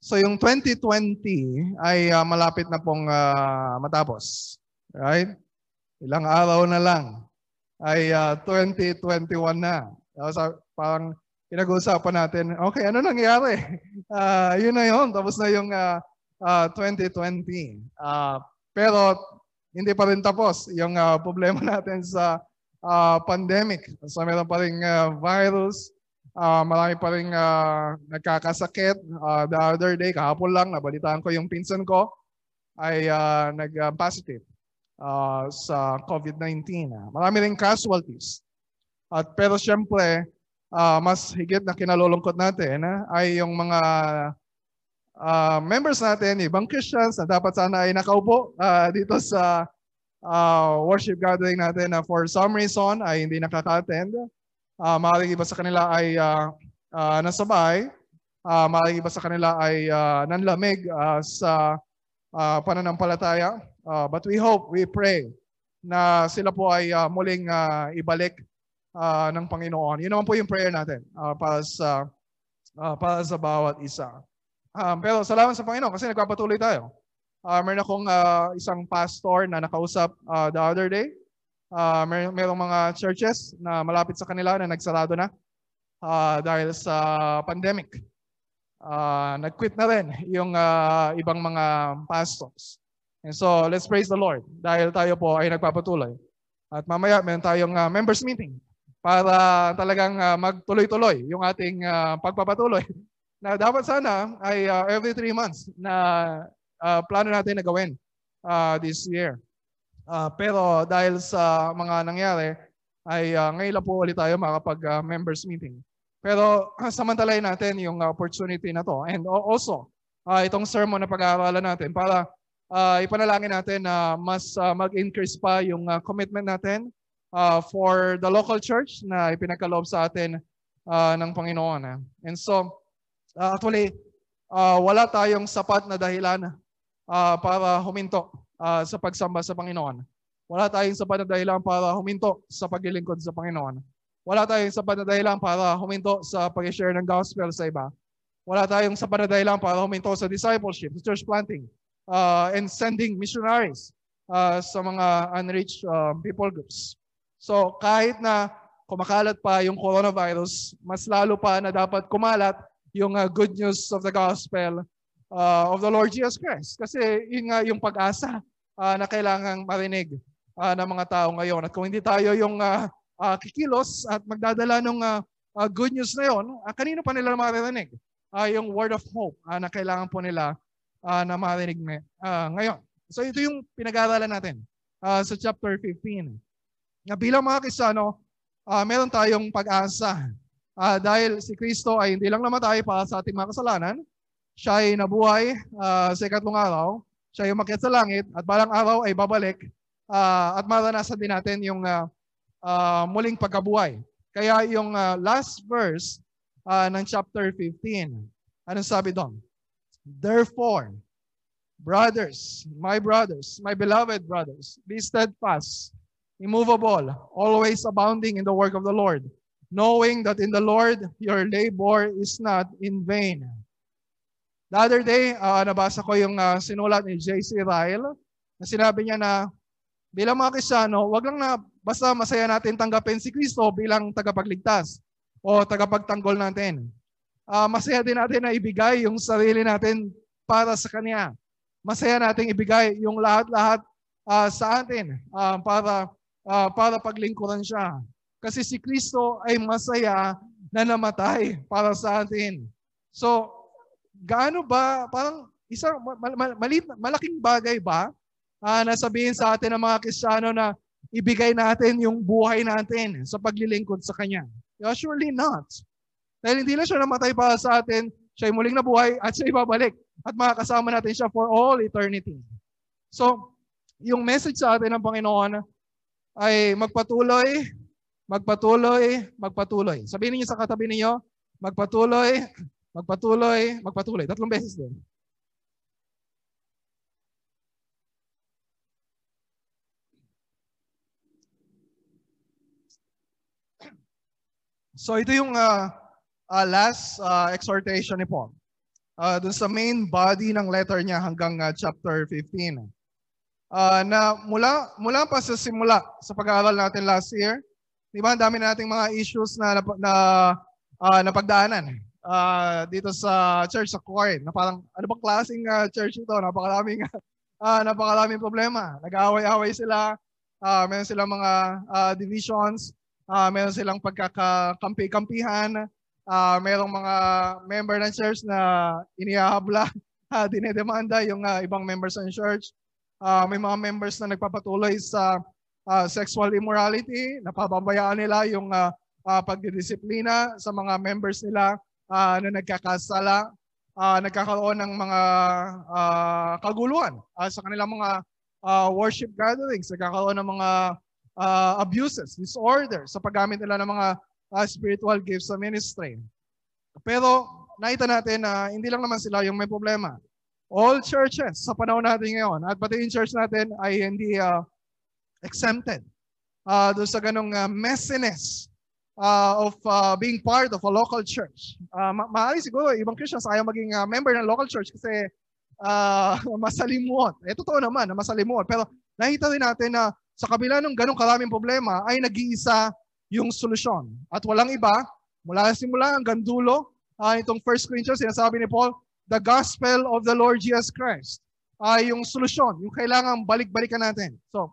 So yung 2020 ay uh, malapit na pong uh, matapos. Right? Ilang araw na lang ay uh, 2021 na. So, parang pinag-uusapan natin, okay, ano nangyari? Uh, yun na yun. Tapos na yung uh, uh, 2020. Uh, pero hindi pa rin tapos yung uh, problema natin sa uh, pandemic. So meron pa rin uh, virus, Uh, marami pa rin uh, nagkakasakit. Uh, the other day, kahapon lang, nabalitaan ko yung pinsan ko ay uh, nag-positive uh, sa COVID-19. Marami rin casualties. At pero siyempre, uh, mas higit na kinalulungkot natin uh, ay yung mga uh, members natin, ibang Christians na dapat sana ay nakaupo uh, dito sa uh, worship gathering natin na for some reason ay hindi nakaka-attend. Uh, maaaring iba sa kanila ay uh, uh, nasa bahay. Uh, maaaring iba sa kanila ay uh, nanlamig uh, sa uh, pananampalataya. Uh, but we hope, we pray na sila po ay uh, muling uh, ibalik uh, ng Panginoon. Yun naman po yung prayer natin uh, para sa uh, para sa bawat isa. Um, pero salamat sa Panginoon kasi nagpapatuloy tayo. Uh, meron akong uh, isang pastor na nakausap uh, the other day Uh, may, merong mga churches na malapit sa kanila na nagsarado na uh, dahil sa pandemic. Uh, nag-quit na rin yung uh, ibang mga pastors. And so, let's praise the Lord dahil tayo po ay nagpapatuloy. At mamaya, meron tayong uh, members meeting para talagang uh, magtuloy-tuloy yung ating uh, pagpapatuloy na dapat sana ay uh, every three months na uh, plano natin na gawin uh, this year. Uh, pero dahil sa mga nangyari, ay uh, ngayon lang po ulit tayo makapag-members uh, meeting. Pero uh, samantalayin natin yung opportunity na to. And also, uh, itong sermon na pag-aaralan natin para uh, ipanalangin natin na mas uh, mag-increase pa yung uh, commitment natin uh, for the local church na ipinagkaloob sa atin uh, ng Panginoon. And so, uh, actually, uh, wala tayong sapat na dahilan uh, para huminto uh, sa pagsamba sa Panginoon. Wala tayong sapat na dahilan para huminto sa paglilingkod sa Panginoon. Wala tayong sapat na dahilan para huminto sa pag-share ng gospel sa iba. Wala tayong sapat na dahilan para huminto sa discipleship, sa church planting, uh, and sending missionaries uh, sa mga unreached uh, people groups. So kahit na kumakalat pa yung coronavirus, mas lalo pa na dapat kumalat yung uh, good news of the gospel uh, of the Lord Jesus Christ. Kasi yun nga yung pag-asa uh, na kailangang marinig uh, ng mga tao ngayon. At kung hindi tayo yung uh, uh, kikilos at magdadala ng uh, uh, good news na yon, uh, kanino pa nila maririnig? Uh, yung word of hope uh, na kailangan po nila uh, na marinig uh, ngayon. So ito yung pinag-aaralan natin uh, sa chapter 15. Na bilang mga Kristiyano, uh, meron tayong pag-asa uh, dahil si Kristo ay hindi lang namatay para sa ating mga kasalanan, siya ay nabuhay uh, sa ikatlong araw, siya ay umakyat sa langit at balang araw ay babalik uh, at maranasan din natin yung uh, uh, muling pagkabuhay. Kaya yung uh, last verse uh, ng chapter 15, anong sabi doon? Therefore, brothers, my brothers, my beloved brothers, be steadfast, immovable, always abounding in the work of the Lord, knowing that in the Lord your labor is not in vain. The other day, uh, nabasa ko yung uh, sinulat ni J.C. Ryle na sinabi niya na bilang mga Krisyano, wag lang na basta masaya natin tanggapin si Kristo bilang tagapagligtas o tagapagtanggol natin. Uh, masaya din natin na ibigay yung sarili natin para sa Kanya. Masaya nating ibigay yung lahat-lahat uh, sa atin uh, para uh, para paglingkuran siya. Kasi si Kristo ay masaya na namatay para sa atin. So, gaano ba, parang isang mal, mal, malit, malaking bagay ba uh, na sabihin sa atin ng mga Kristiyano na ibigay natin yung buhay natin sa paglilingkod sa Kanya? Yeah, surely not. Dahil hindi lang siya namatay para sa atin, siya ay muling nabuhay at siya ibabalik at makakasama natin siya for all eternity. So, yung message sa atin ng Panginoon ay magpatuloy, magpatuloy, magpatuloy. Sabihin niyo sa katabi niyo, magpatuloy, Magpatuloy, magpatuloy. Tatlong beses din. So ito yung uh, uh, last uh, exhortation ni Paul. uh, dun sa main body ng letter niya hanggang uh, chapter 15. Uh, na mula mula pa sa simula sa pag-aaral natin last year, 'di ba? Ang dami nating mga issues na na, na uh, napagdaanan uh, dito sa church sa Corinth. Na parang ano bang klaseng uh, church ito? Napakaraming uh, napakaraming problema. Nag-aaway-away sila. Uh, meron silang mga uh, divisions. Uh, meron silang pagkakampi-kampihan. Uh, merong mga member ng church na inihahabla, uh, dinedemanda yung uh, ibang members ng church. Uh, may mga members na nagpapatuloy sa uh, sexual immorality, napababayaan nila yung uh, uh, pagdidisiplina sa mga members nila uh, na nagkakasala, uh, nagkakaroon ng mga uh, kaguluhan uh, sa kanilang mga uh, worship gatherings, nagkakaroon ng mga uh, abuses, disorders sa paggamit nila ng mga uh, spiritual gifts sa ministry. Pero nakita natin na hindi lang naman sila yung may problema all churches sa panahon natin ngayon at pati yung church natin ay hindi uh, exempted uh, doon sa ganong uh, messiness uh, of uh, being part of a local church. Uh, ma- maaari siguro ibang Christians ayaw maging uh, member ng local church kasi uh, masalimuot. Eh, totoo naman na masalimuot. Pero nakita rin natin na sa kabila ng ganong karaming problema ay nag-iisa yung solusyon. At walang iba, mula simula hanggang dulo, uh, itong 1 Corinthians, sinasabi ni Paul, the gospel of the Lord Jesus Christ ay uh, yung solusyon, yung kailangan balik-balikan natin. So,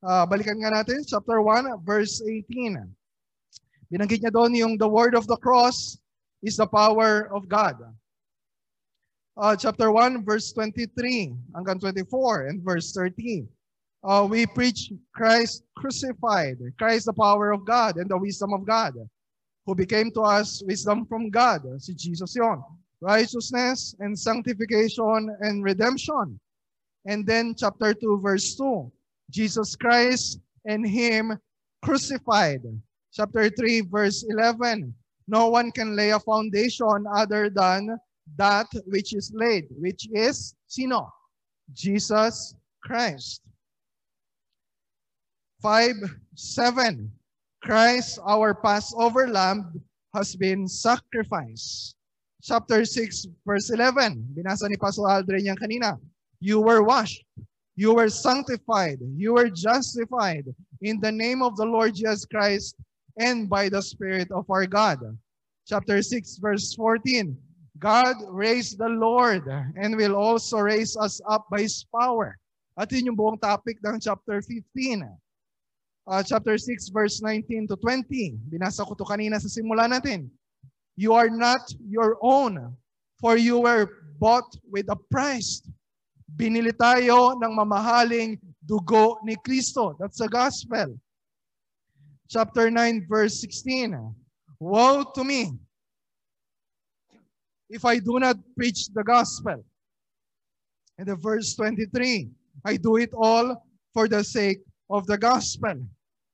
uh, balikan nga natin, chapter 1, verse 18. Binanggit niya doon yung the word of the cross is the power of God. Uh, chapter 1, verse 23 hanggang 24 and verse 13. Uh, we preach Christ crucified, Christ the power of God and the wisdom of God, who became to us wisdom from God, si Jesus yon righteousness and sanctification and redemption. And then chapter 2 verse 2, Jesus Christ and him crucified. Chapter 3 verse 11, no one can lay a foundation other than that which is laid, which is sino? Jesus Christ. 5, 7, Christ, our Passover lamb, has been sacrificed chapter 6, verse 11. Binasa ni Pastor Aldrin yan kanina. You were washed. You were sanctified. You were justified in the name of the Lord Jesus Christ and by the Spirit of our God. Chapter 6, verse 14. God raised the Lord and will also raise us up by His power. At yun yung buong topic ng chapter 15. Uh, chapter 6, verse 19 to 20. Binasa ko to kanina sa simula natin. You are not your own, for you were bought with a price. Binili tayo ng mamahaling dugo ni Kristo. That's the gospel. Chapter 9, verse 16. Woe to me if I do not preach the gospel. And the verse 23, I do it all for the sake of the gospel.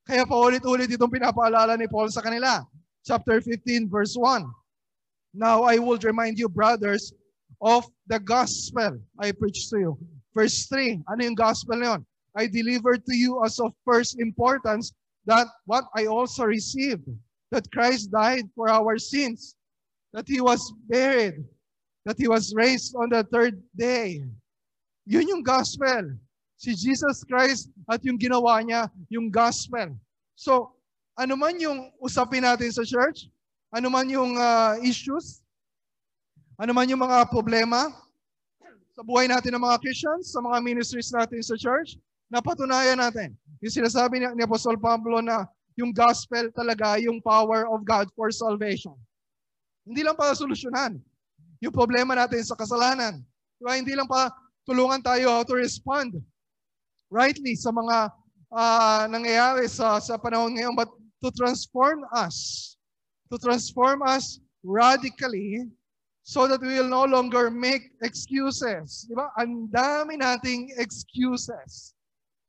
Kaya paulit-ulit itong pinapaalala ni Paul sa kanila chapter 15, verse 1. Now I will remind you, brothers, of the gospel I preached to you. Verse 3, ano yung gospel na yun? I delivered to you as of first importance that what I also received, that Christ died for our sins, that He was buried, that He was raised on the third day. Yun yung gospel. Si Jesus Christ at yung ginawa niya, yung gospel. So, ano man yung usapin natin sa church, ano man yung uh, issues, ano man yung mga problema sa buhay natin ng mga Christians, sa mga ministries natin sa church, napatunayan natin. Yung sinasabi ni, ni Apostol Pablo na yung gospel talaga yung power of God for salvation. Hindi lang para solusyonan yung problema natin sa kasalanan. Diba? Hindi lang pa tulungan tayo how to respond rightly sa mga uh, nangyayari sa, sa panahon ngayon, but to transform us, to transform us radically so that we will no longer make excuses. Di ba? Ang dami nating excuses.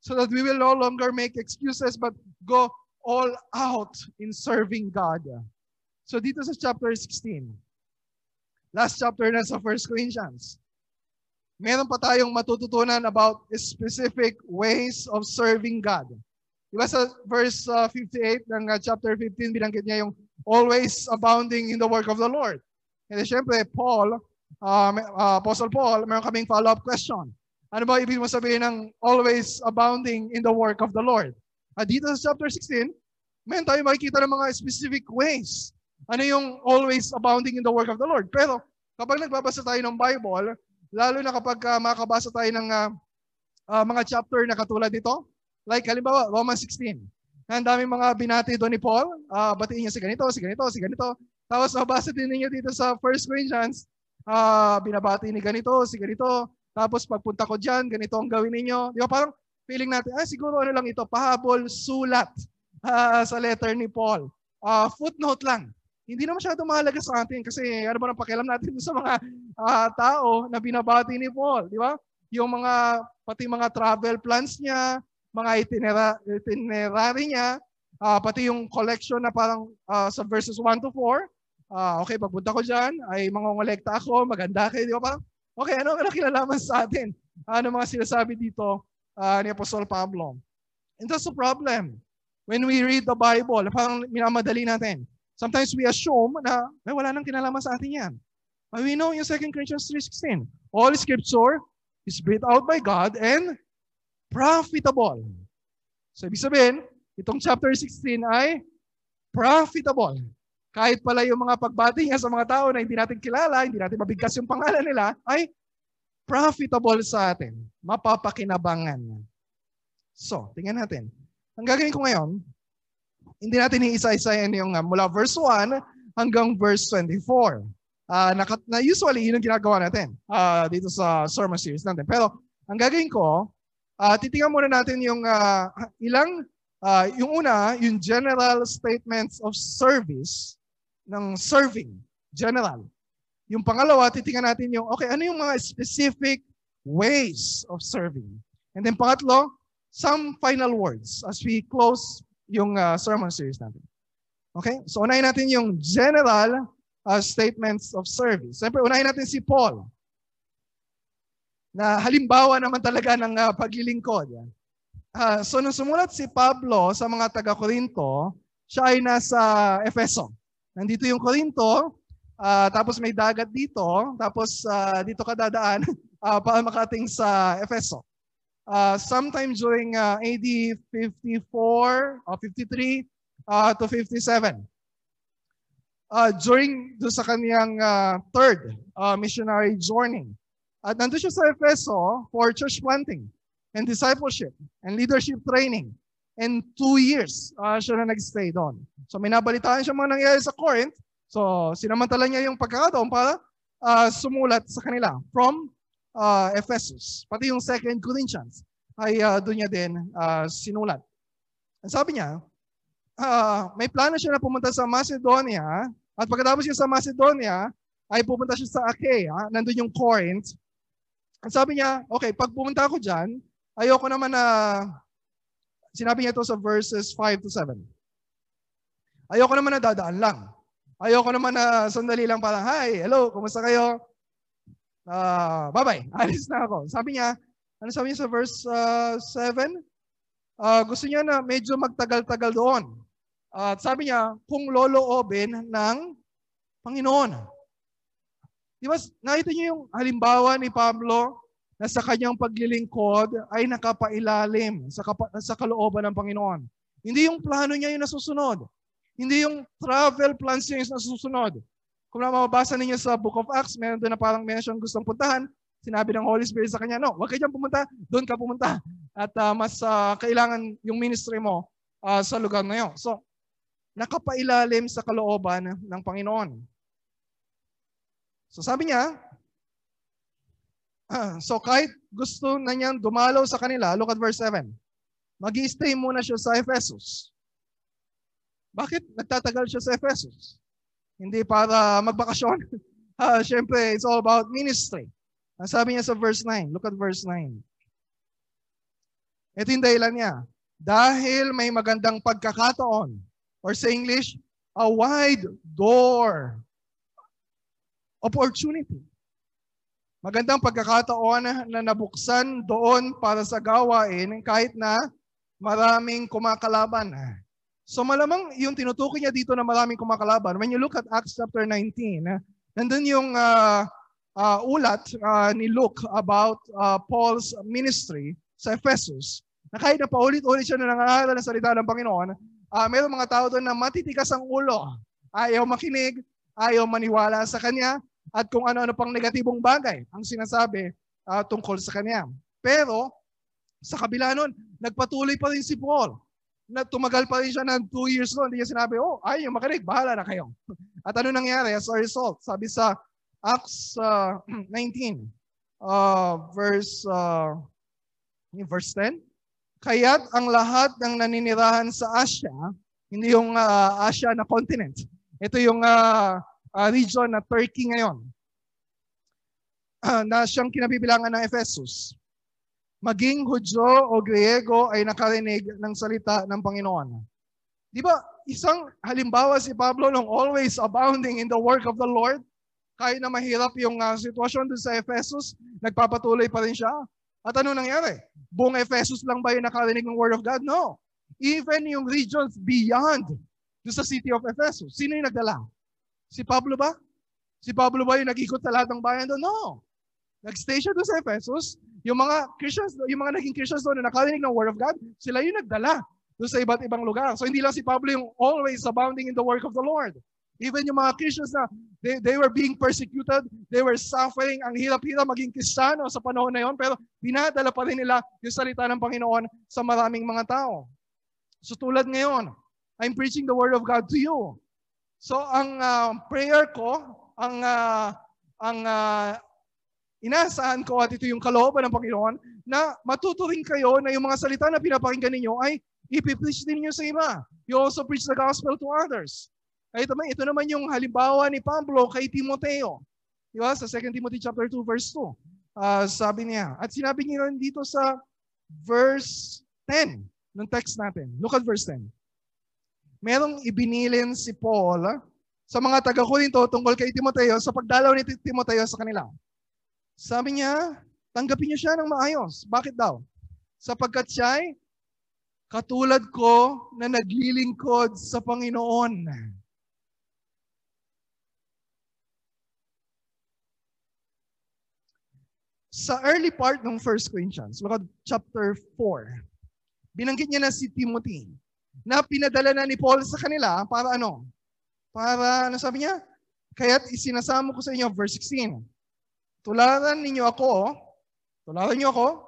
So that we will no longer make excuses but go all out in serving God. So dito sa chapter 16, last chapter na sa 1 Corinthians, meron pa tayong matututunan about specific ways of serving God. Diba sa verse uh, 58 ng uh, chapter 15, binanggit niya yung always abounding in the work of the Lord. And syempre, Paul, uh, uh, Apostle Paul, meron kaming follow-up question. Ano ba ibig mo sabihin ng always abounding in the work of the Lord? At dito sa chapter 16, meron tayo makikita ng mga specific ways. Ano yung always abounding in the work of the Lord? Pero kapag nagbabasa tayo ng Bible, lalo na kapag uh, makabasa tayo ng uh, uh, mga chapter na katulad nito, like halimbawa Romans 16, ang daming mga binati doon ni Paul, uh, batiin niya si ganito, si ganito, si ganito. Tapos mabasa din niyo dito sa 1 Corinthians, uh, binabati ni ganito, si ganito, tapos pagpunta ko dyan, ganito ang gawin ninyo. Di ba parang feeling natin, ah siguro ano lang ito, pahabol, sulat uh, sa letter ni Paul. Uh, footnote lang. Hindi na masyado mahalaga sa atin kasi ano ba nang pakialam natin sa mga uh, tao na binabati ni Paul, di ba? Yung mga, pati mga travel plans niya, mga itinera, itinerary niya, uh, pati yung collection na parang uh, sa verses 1 to 4, uh, okay, pagpunta ko dyan, ay mangongolekta ako, maganda kayo, di ba? Parang, Okay, ano ang kinalaman sa atin? Ano mga sinasabi dito uh, ni Apostol Pablo? And that's the problem. When we read the Bible, parang minamadali natin. Sometimes we assume na eh, wala nang kinalaman sa atin yan. But we know in 2 Corinthians 3.16, all scripture is breathed out by God and profitable. So, ibig sabihin, itong chapter 16 ay profitable. Kahit pala yung mga pagbati niya sa mga tao na hindi natin kilala, hindi natin mabigkas yung pangalan nila, ay profitable sa atin. Mapapakinabangan. So, tingnan natin. Ang gagawin ko ngayon, hindi natin iisa-isayan yung uh, mula verse 1 hanggang verse 24. Uh, ah, na, na usually, yun ang ginagawa natin uh, dito sa sermon series natin. Pero, ang gagawin ko, uh, titingnan muna natin yung uh, ilang, uh, yung una, yung general statements of service ng serving, general. Yung pangalawa, titingnan natin yung, okay, ano yung mga specific ways of serving? And then pangatlo, some final words as we close yung uh, sermon series natin. Okay? So unahin natin yung general uh, statements of service. Siyempre, unahin natin si Paul na halimbawa naman talaga ng uh, paglilingkod. Uh, so nung sumulat si Pablo sa mga taga-Korinto, siya ay nasa Efeso. Nandito yung Corinto, uh, tapos may dagat dito, tapos uh, dito ka dadaan uh, para makating sa Efeso. Uh, sometime during uh, AD 54 or 53 uh, to 57. Uh, during do sa kaniyang uh, third uh, missionary journey. At nandun siya sa Efeso for church planting and discipleship and leadership training. And two years uh, siya na nag-stay doon. So may nabalitaan siya mga nangyayari sa Corinth. So sinamantala niya yung pagkakataon para uh, sumulat sa kanila from uh, Ephesus. Pati yung second Corinthians ay uh, doon niya din uh, sinulat. Ang sabi niya, uh, may plano siya na pumunta sa Macedonia at pagkatapos siya sa Macedonia, ay pupunta siya sa Achaia, nandun yung Corinth. Ang sabi niya, okay, pag pumunta ako dyan, ayoko naman na Sinabi niya ito sa verses 5 to 7. Ayoko naman na dadaan lang. Ayoko naman na sandali lang parang, Hi, hello, kumusta kayo? Uh, bye-bye, alis na ako. Sabi niya, ano sabi niya sa verse uh, 7? Uh, gusto niya na medyo magtagal-tagal doon. At uh, sabi niya, kung loloobin ng Panginoon. Di ba, nakita niyo yung halimbawa ni Pablo na sa kanyang paglilingkod ay nakapailalim sa, kapa- sa kalooban ng Panginoon. Hindi yung plano niya yung nasusunod. Hindi yung travel plans niya yung nasusunod. Kung mababasa ninyo sa Book of Acts, meron doon na parang siyang gustong puntahan. Sinabi ng Holy Spirit sa kanya, no, huwag ka dyan pumunta, doon ka pumunta. At uh, mas uh, kailangan yung ministry mo uh, sa lugar na yun. So, nakapailalim sa kalooban ng Panginoon. So sabi niya, so kahit gusto na niyang dumalaw sa kanila, look at verse 7. mag stay muna siya sa Ephesus. Bakit nagtatagal siya sa Ephesus? Hindi para magbakasyon. uh, Siyempre, it's all about ministry. Ang sabi niya sa verse 9, look at verse 9. Ito yung dahilan niya. Dahil may magandang pagkakataon, or sa English, a wide door opportunity Magandang pagkakataon na nabuksan doon para sa gawain kahit na maraming kumakalaban. So malamang yung tinutukoy niya dito na maraming kumakalaban. When you look at Acts chapter 19, nandun yung uh, uh, ulat uh, ni Luke about uh, Paul's ministry sa Ephesus, na kahit na paulit-ulit siya na nangangaral ng salita ng Panginoon, uh, mayroong mga tao doon na matitikas ang ulo, ayaw makinig, ayaw maniwala sa kanya, at kung ano-ano pang negatibong bagay ang sinasabi uh, tungkol sa kanya. Pero, sa kabila nun, nagpatuloy pa rin si Paul. Na tumagal pa rin siya ng two years noon. Hindi niya sinabi, oh, ayaw makinig, bahala na kayo. At ano nangyari as a result? Sabi sa Acts uh, 19, uh, verse, uh, verse 10, Kaya't ang lahat ng naninirahan sa Asia, hindi yung uh, Asia na continent. Ito yung uh, uh, region na Turkey ngayon. Uh, na siyang kinabibilangan ng Ephesus. Maging Hudyo o Griego ay nakarinig ng salita ng Panginoon. Di ba, isang halimbawa si Pablo nung always abounding in the work of the Lord, kahit na mahirap yung uh, sitwasyon doon sa Ephesus, nagpapatuloy pa rin siya. At ano nangyari? Buong Ephesus lang ba yung nakarinig ng Word of God? No. Even yung regions beyond do sa city of Ephesus. Sino yung nagdala? Si Pablo ba? Si Pablo ba yung nag-ikot sa lahat ng bayan doon? No. Nag-stay siya doon sa Ephesus. Yung mga Christians, yung mga naging Christians doon na nakarinig ng Word of God, sila yung nagdala doon sa iba't ibang lugar. So hindi lang si Pablo yung always abounding in the work of the Lord. Even yung mga Christians na they, they were being persecuted, they were suffering, ang hirap-hirap maging Kristiyano sa panahon na yon, pero dinadala pa rin nila yung salita ng Panginoon sa maraming mga tao. So tulad ngayon, I'm preaching the Word of God to you. So ang uh, prayer ko, ang uh, ang uh, inaasahan ko at ito yung kalooban ng Panginoon na matuto kayo na yung mga salita na pinapakinggan ninyo ay ipipreach din niyo sa iba. You also preach the gospel to others. Ito, ito naman yung halimbawa ni Pablo kay Timoteo. Di ba? Sa 2 Timothy chapter 2 verse 2. Uh, sabi niya. At sinabi niya rin dito sa verse 10 ng text natin. Look at verse 10. Merong ibinilin si Paul sa mga taga-Korinto tungkol kay Timoteo sa pagdalaw ni Timoteo sa kanila. Sabi niya, tanggapin niyo siya ng maayos. Bakit daw? Sapagkat siya ay katulad ko na naglilingkod sa Panginoon. Sa early part ng 1 Corinthians, chapter 4, binanggit niya na si Timothy na pinadala na ni Paul sa kanila para ano? Para, ano sabi niya? Kaya't isinasamo ko sa inyo, verse 16. Tularan ninyo ako, tularan niyo ako,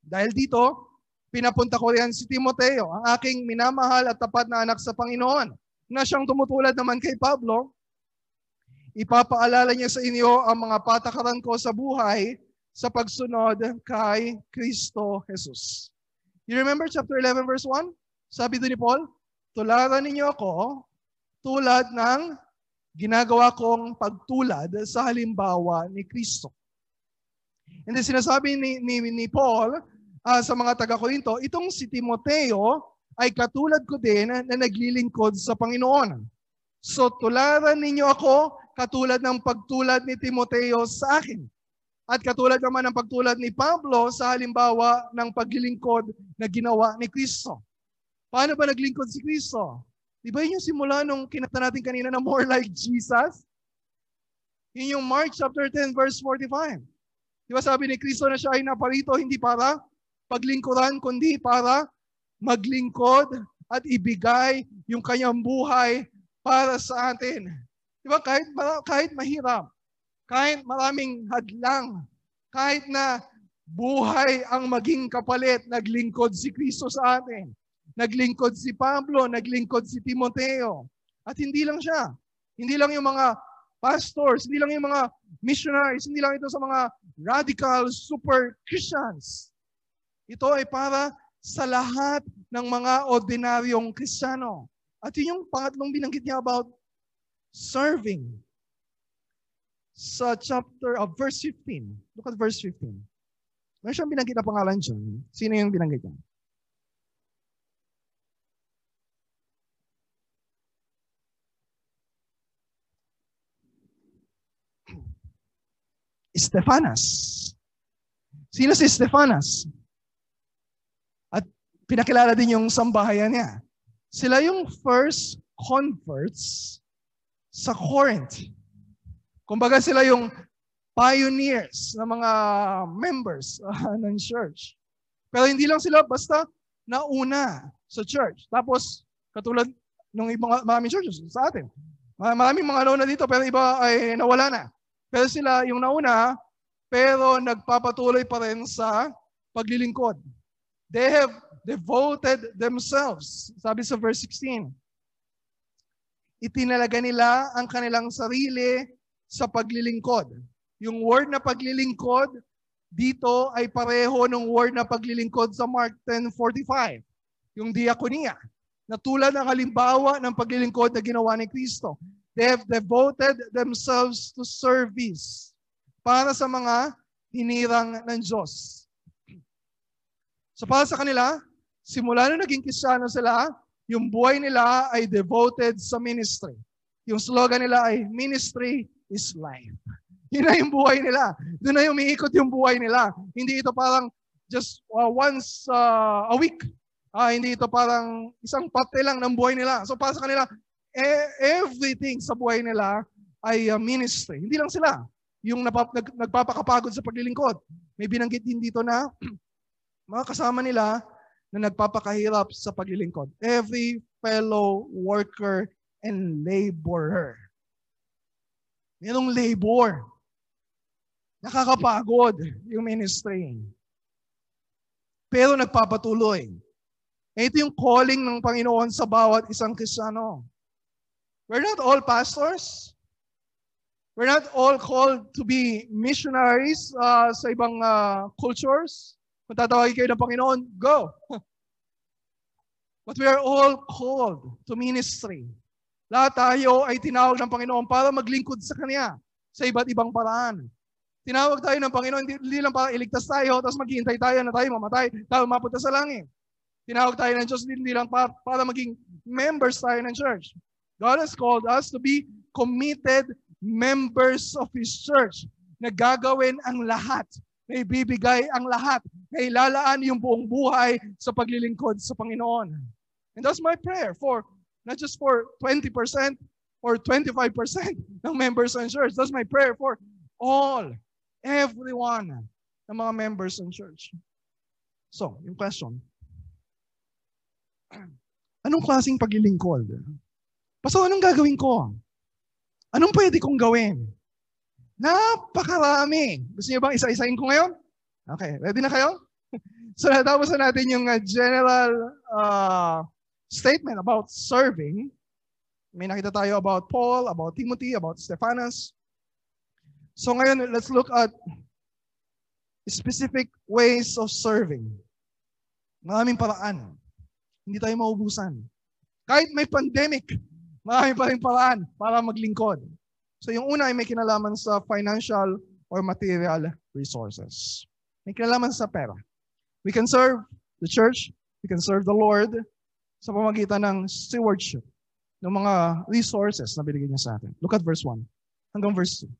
dahil dito, pinapunta ko riyan si Timoteo, ang aking minamahal at tapat na anak sa Panginoon, na siyang tumutulad naman kay Pablo, ipapaalala niya sa inyo ang mga patakaran ko sa buhay sa pagsunod kay Kristo Jesus. You remember chapter 11 verse 1? Sabi doon ni Paul, tularan ninyo ako tulad ng ginagawa kong pagtulad sa halimbawa ni Kristo. And then sinasabi ni, ni, ni Paul uh, sa mga taga-Korinto, itong si Timoteo ay katulad ko din na, na naglilingkod sa Panginoon. So tularan ninyo ako katulad ng pagtulad ni Timoteo sa akin. At katulad naman ng pagtulad ni Pablo sa halimbawa ng paglilingkod na ginawa ni Kristo. Paano ba naglingkod si Kristo? Di ba yun yung simula nung kinata natin kanina na more like Jesus? Yun yung Mark chapter 10 verse 45. Di ba sabi ni Kristo na siya ay naparito hindi para paglingkuran kundi para maglingkod at ibigay yung kanyang buhay para sa atin. Di ba kahit kahit mahirap, kahit maraming hadlang, kahit na buhay ang maging kapalit, naglingkod si Kristo sa atin. Naglingkod si Pablo, naglingkod si Timoteo. At hindi lang siya. Hindi lang yung mga pastors, hindi lang yung mga missionaries, hindi lang ito sa mga radical super Christians. Ito ay para sa lahat ng mga ordinaryong Kristiyano. At yun yung pangatlong binanggit niya about serving sa chapter of verse 15. Look at verse 15. Meron siyang binanggit na pangalan dyan. Sino yung binanggit niya? Stefanas. Sino si Stefanas? At pinakilala din yung sambahayan niya. Sila yung first converts sa Corinth. Kumbaga sila yung pioneers ng mga members uh, ng church. Pero hindi lang sila basta nauna sa church. Tapos, katulad ng ibang maraming churches sa atin. Maraming mga nauna dito pero iba ay nawala na. Pero sila yung nauna, pero nagpapatuloy pa rin sa paglilingkod. They have devoted themselves. Sabi sa verse 16. Itinalaga nila ang kanilang sarili sa paglilingkod. Yung word na paglilingkod, dito ay pareho ng word na paglilingkod sa Mark 10.45. Yung diakonia. Na tulad ng halimbawa ng paglilingkod na ginawa ni Kristo. They have devoted themselves to service para sa mga hinirang ng Diyos. So para sa kanila, simula nung naging Kristyano sila, yung buhay nila ay devoted sa ministry. Yung slogan nila ay, ministry is life. Yun na yung buhay nila. Doon na umiikot yung buhay nila. Hindi ito parang just uh, once uh, a week. Uh, hindi ito parang isang parte lang ng buhay nila. So para sa kanila, everything sa buhay nila ay uh, ministry. Hindi lang sila yung napap- nag- nagpapakapagod sa paglilingkod. May binanggit din dito na mga kasama nila na nagpapakahirap sa paglilingkod. Every fellow worker and laborer. Merong labor. Nakakapagod yung ministry. Pero nagpapatuloy. Ito yung calling ng Panginoon sa bawat isang Kristyano. We're not all pastors. We're not all called to be missionaries uh, sa ibang uh, cultures. Kung tatawagin kayo ng Panginoon, go. But we are all called to ministry. Lahat tayo ay tinawag ng Panginoon para maglingkod sa Kanya sa iba't ibang paraan. Tinawag tayo ng Panginoon hindi lang para iligtas tayo tapos maghihintay tayo na tayo mamatay, tayo mapunta sa langit. Tinawag tayo ng Diyos hindi lang para, para maging members tayo ng church. God has called us to be committed members of His church na ang lahat na ibibigay ang lahat, na ilalaan yung buong buhay sa paglilingkod sa Panginoon. And that's my prayer for, not just for 20% or 25% ng members ng church. That's my prayer for all, everyone ng mga members ng church. So, yung question, anong klaseng paglilingkod? Paso, anong gagawin ko? Anong pwede kong gawin? Napakarami. Gusto niyo bang isa-isahin ko ngayon? Okay, ready na kayo? so natapos na natin yung uh, general uh, statement about serving. May nakita tayo about Paul, about Timothy, about Stephanas. So ngayon, let's look at specific ways of serving. Maraming paraan. Hindi tayo maubusan. Kahit may pandemic, marami pa rin paraan para maglingkod. So yung una ay may kinalaman sa financial or material resources. May kinalaman sa pera. We can serve the church, we can serve the Lord sa pamagitan ng stewardship ng mga resources na binigay niya sa atin. Look at verse 1 hanggang verse 2.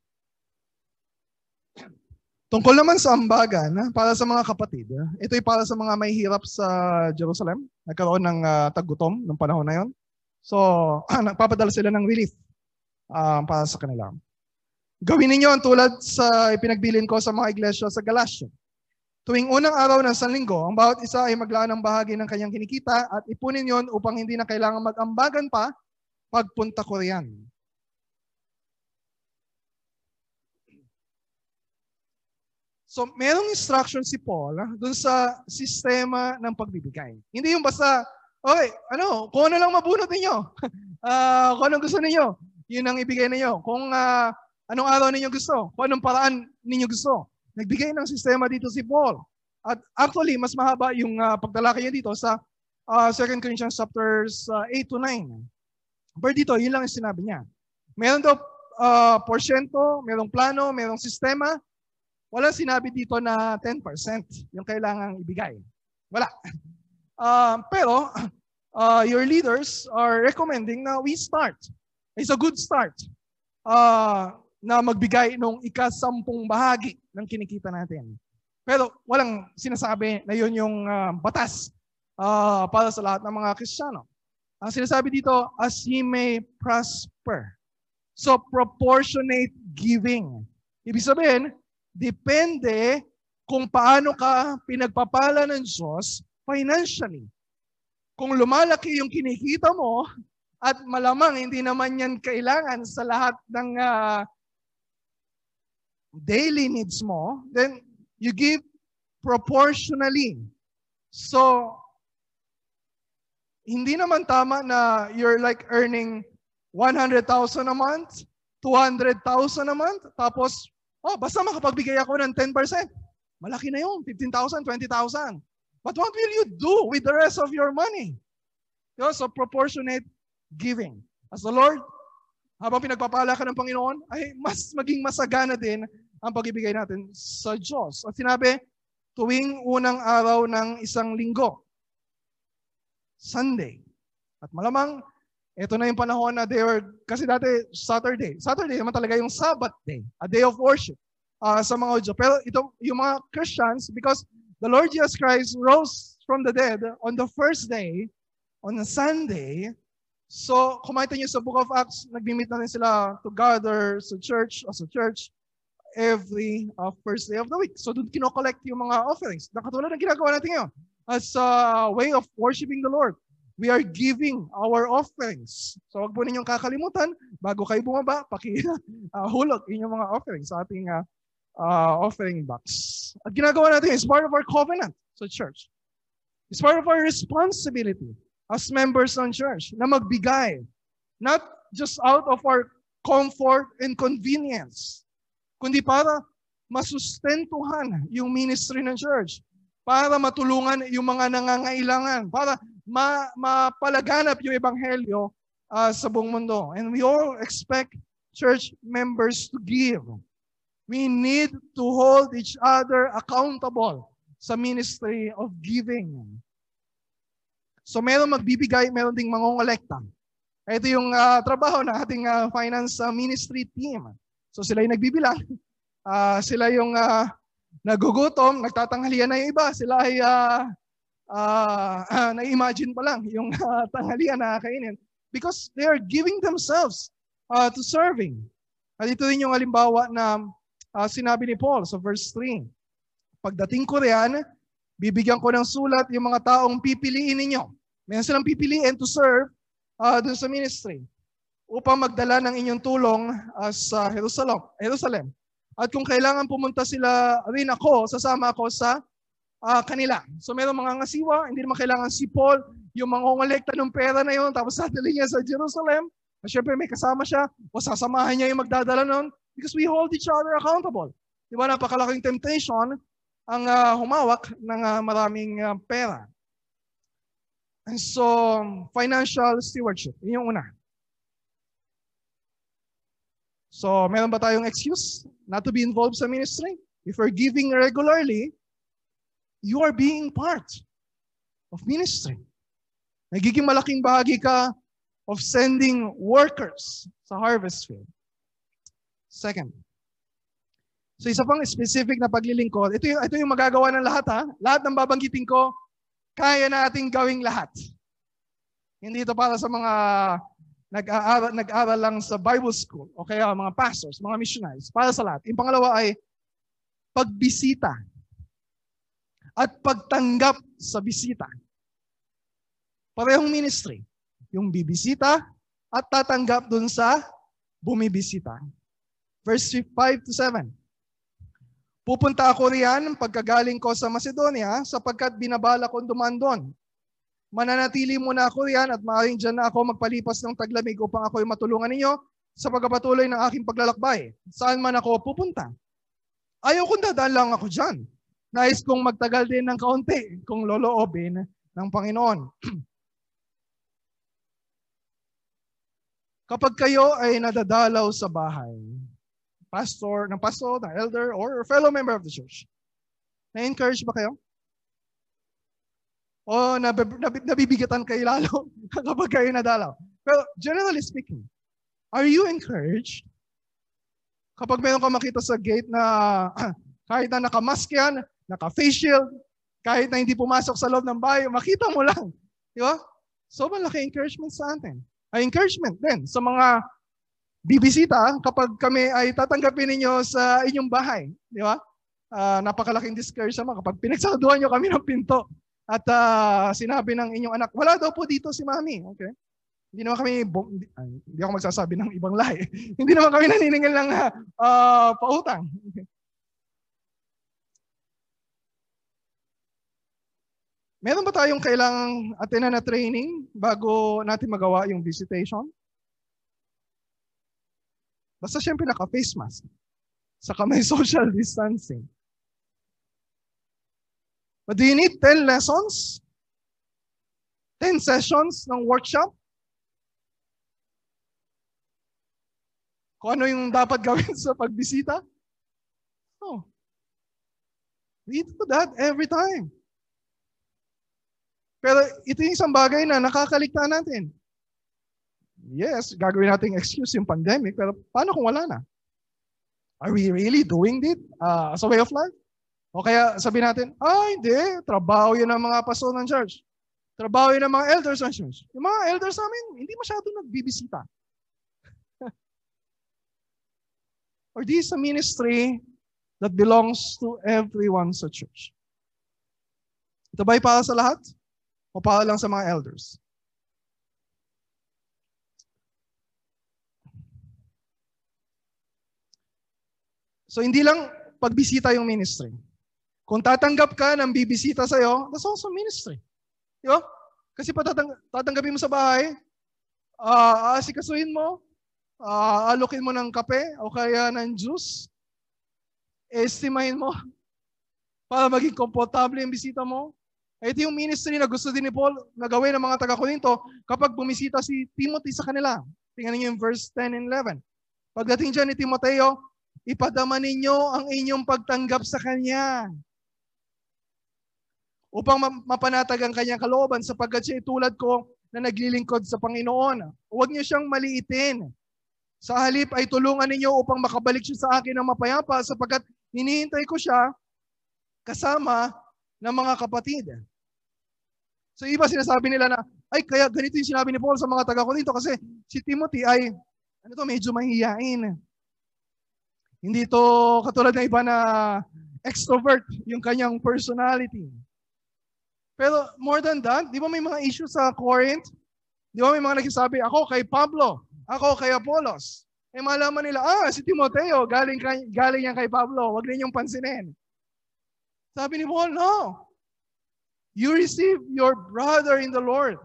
Tungkol naman sa ambagan, para sa mga kapatid, ito ay para sa mga may hirap sa Jerusalem. Nagkaroon ng uh, tagutom noong panahon na yon. So, nagpapadala sila ng relief uh, para sa kanila. Gawin ninyo ang tulad sa ipinagbilin ko sa mga iglesia sa Galatia. Tuwing unang araw ng Sanlinggo, ang bawat isa ay maglaan ng bahagi ng kanyang kinikita at ipunin yon upang hindi na kailangan mag-ambagan pa pagpunta ko riyan. So, merong instruction si Paul ah, dun sa sistema ng pagbibigay. Hindi yung basta, okay, ano, kung ano lang mabunot ninyo. uh, kung anong gusto ninyo yun ang ibigay ninyo. Kung uh, anong araw ninyo gusto, kung anong paraan ninyo gusto. Nagbigay ng sistema dito si Paul. At actually, mas mahaba yung uh, pagtalakay niya dito sa uh, 2 Corinthians chapters uh, 8 to 9. Pero dito, yun lang yung sinabi niya. Meron daw uh, porsyento, merong plano, merong sistema. Wala sinabi dito na 10% yung kailangang ibigay. Wala. Uh, pero, uh, your leaders are recommending na we start is a good start uh, na magbigay ng ikasampung bahagi ng kinikita natin. Pero walang sinasabi na yun yung uh, batas uh, para sa lahat ng mga Kristiyano. Ang sinasabi dito, as he may prosper. So proportionate giving Ibig sabihin, depende kung paano ka pinagpapala ng Diyos financially. Kung lumalaki yung kinikita mo at malamang hindi naman yan kailangan sa lahat ng uh, daily needs mo, then you give proportionally. So, hindi naman tama na you're like earning 100,000 a month, 200,000 a month, tapos, oh, basta makapagbigay ako ng 10%. Malaki na yun, 15,000, 20,000. But what will you do with the rest of your money? Know, so proportionate giving. As the Lord, habang pinagpapala ka ng Panginoon, ay mas maging masagana din ang pagibigay natin sa Diyos. At sinabi, tuwing unang araw ng isang linggo, Sunday. At malamang, ito na yung panahon na they were, kasi dati Saturday. Saturday naman talaga yung Sabbath day, a day of worship uh, sa mga Udyo. Pero ito, yung mga Christians, because the Lord Jesus Christ rose from the dead on the first day, on a Sunday, So, kumaita niyo sa Book of Acts, nag-meet na rin sila to gather sa church, o sa church, every uh, first day of the week. So, doon kinokollect yung mga offerings. Nakatulad ng ginagawa natin ngayon. As a way of worshiping the Lord. We are giving our offerings. So, wag po ninyong kakalimutan, bago kayo bumaba, pakihulog uh, inyong mga offerings sa ating uh, uh, offering box. At ginagawa natin is part of our covenant sa church. It's part of our responsibility as members ng church na magbigay. Not just out of our comfort and convenience, kundi para masustentuhan yung ministry ng church, para matulungan yung mga nangangailangan, para ma mapalaganap yung ebanghelyo uh, sa buong mundo. And we all expect church members to give. We need to hold each other accountable sa ministry of giving. So meron magbibigay, meron ding mangongolekta. Ito yung uh, trabaho ng ating uh, finance uh, ministry team. So sila yung nagbibilang. Uh, sila yung uh, nagugutom, nagtatanghalian na yung iba. Sila ay uh, uh, uh, na-imagine pa lang yung uh, tanghalian na kainin. Because they are giving themselves uh, to serving. At ito rin yung halimbawa na uh, sinabi ni Paul sa verse 3. Pagdating ko riyan, bibigyan ko ng sulat yung mga taong pipiliin ninyo Meron silang pipiliin to serve uh, dun sa ministry upang magdala ng inyong tulong uh, sa Jerusalem. Jerusalem. At kung kailangan pumunta sila rin ako, sasama ako sa uh, kanila. So meron mga ngasiwa, hindi naman kailangan si Paul yung mangongolekta ng pera na yun, tapos sadali niya sa Jerusalem. At syempre may kasama siya, o sasamahan niya yung magdadala nun because we hold each other accountable. Di ba, napakalaking temptation ang uh, humawak ng uh, maraming uh, pera. And so, financial stewardship. Yun yung una. So, meron ba tayong excuse not to be involved sa ministry? If we're giving regularly, you are being part of ministry. Nagiging malaking bahagi ka of sending workers sa harvest field. Second, so isa pang specific na paglilingkod, ito ito yung magagawa ng lahat ha. Lahat ng babanggitin ko, kaya nating gawing lahat. Hindi ito para sa mga nag-aaral, nag-aaral lang sa Bible school o kaya mga pastors, mga missionaries. Para sa lahat. Yung pangalawa ay pagbisita at pagtanggap sa bisita. Parehong ministry. Yung bibisita at tatanggap dun sa bumibisita. Verse 5 to 7. Pupunta ako riyan pagkagaling ko sa Macedonia sapagkat binabala kong dumaan doon. Mananatili muna ako riyan at maaaring dyan na ako magpalipas ng taglamig upang ako ay matulungan ninyo sa pagpapatuloy ng aking paglalakbay. Saan man ako pupunta. Ayaw kong dadaan lang ako dyan. Nais kong magtagal din ng kaunti kung loloobin ng Panginoon. Kapag kayo ay nadadalaw sa bahay, pastor, ng pastor, ng elder, or fellow member of the church. Na-encourage ba kayo? O nab- nab- nabibigatan kayo lalo kapag kayo nadalaw? Pero generally speaking, are you encouraged? Kapag meron ka makita sa gate na kahit na nakamask yan, naka-face shield, kahit na hindi pumasok sa loob ng bahay, makita mo lang. Di ba? So malaki encouragement sa atin. Ay encouragement din sa mga bibisita kapag kami ay tatanggapin ninyo sa inyong bahay. Di ba? Uh, napakalaking discouragement kapag pinagsaduhan nyo kami ng pinto at uh, sinabi ng inyong anak, wala daw po dito si mami. Okay? Hindi naman kami, ay, hindi ako magsasabi ng ibang lahi. hindi naman kami naniningil ng uh, pautang. Meron ba tayong kailangang attend na training bago natin magawa yung visitation? Basta siyempre naka-face mask. Saka may social distancing. But do you need 10 lessons? 10 sessions ng workshop? Kung ano yung dapat gawin sa pagbisita? No. We do that every time. Pero ito yung isang bagay na nakakaligtaan natin. Yes, gagawin natin excuse yung pandemic, pero paano kung wala na? Are we really doing it uh, as a way of life? O kaya sabi natin, ah hindi, trabaho yun ng mga pastor ng church. Trabaho yun ng mga elders ng church. Yung mga elders namin, hindi masyado nagbibisita. Or this is a ministry that belongs to everyone sa church. Ito ba'y para sa lahat? O para lang sa mga elders? So hindi lang pagbisita yung ministry. Kung tatanggap ka ng bibisita sa'yo, that's also ministry. Di ba? Kasi patatang, tatanggapin mo sa bahay, uh, aasikasuhin mo, uh, alukin mo ng kape o kaya ng juice, estimahin mo para maging komportable yung bisita mo, ito yung ministry na gusto din ni Paul na gawin ng mga taga-Korinto kapag bumisita si Timothy sa kanila. Tingnan niyo yung verse 10 and 11. Pagdating dyan ni Timoteo, ipadama ninyo ang inyong pagtanggap sa kanya upang mapanatag ang kanyang kalooban sapagkat siya tulad ko na naglilingkod sa Panginoon. Huwag niyo siyang maliitin. Sa halip ay tulungan ninyo upang makabalik siya sa akin ng mapayapa sapagkat hinihintay ko siya kasama ng mga kapatid. So iba sinasabi nila na, ay kaya ganito yung sinabi ni Paul sa mga taga Korinto kasi si Timothy ay, ano to, medyo mahihiyain. Hindi to katulad ng iba na extrovert yung kanyang personality. Pero more than that, di ba may mga issues sa Corinth? Di ba may mga nagsasabi, ako kay Pablo, ako kay Apollos. Eh malaman nila, ah, si Timoteo, galing, galing yan kay Pablo, wag ninyong pansinin. Sabi ni Paul, no. You receive your brother in the Lord.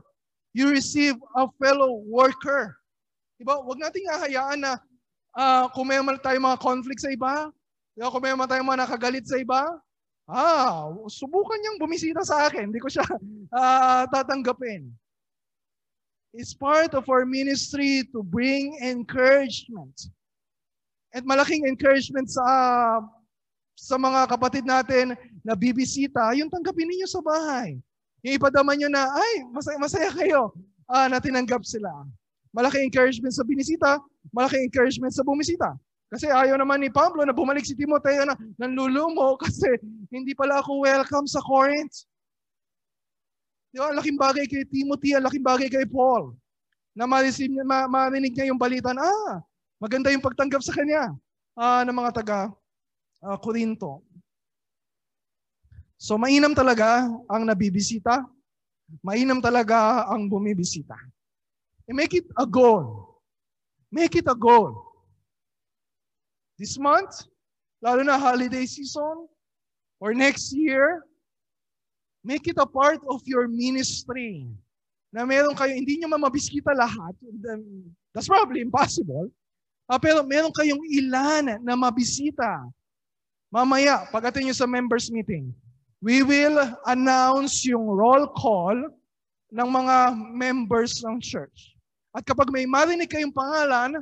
You receive a fellow worker. Diba? Huwag nating ahayaan na uh, kung may man tayo mga conflict sa iba, diba? kung may man tayo mga nakagalit sa iba, ah, subukan niyang bumisita sa akin. Hindi ko siya uh, tatanggapin. It's part of our ministry to bring encouragement. At malaking encouragement sa sa mga kapatid natin na bibisita, yung tanggapin ninyo sa bahay. Yung ipadama nyo na, ay, masaya, masaya kayo uh, na tinanggap sila. Malaking encouragement sa binisita, malaking encouragement sa bumisita. Kasi ayaw naman ni Pablo na bumalik si Timoteo na nanlulumo kasi hindi pala ako welcome sa Corinth. Di ba? Laking bagay kay Timothy, laking bagay kay Paul. Na marinig, ma, marinig niya yung balita na, ah, maganda yung pagtanggap sa kanya uh, ng mga taga uh, Korinto. So mainam talaga ang nabibisita. Mainam talaga ang bumibisita. E make it a goal. Make it a goal. This month, lalo na holiday season, or next year, make it a part of your ministry. Na meron kayo, hindi nyo mamabiskita lahat. That's probably impossible. Uh, pero meron kayong ilan na mabisita Mamaya, pagdating nyo sa members meeting, we will announce yung roll call ng mga members ng church. At kapag may marinig kayong pangalan,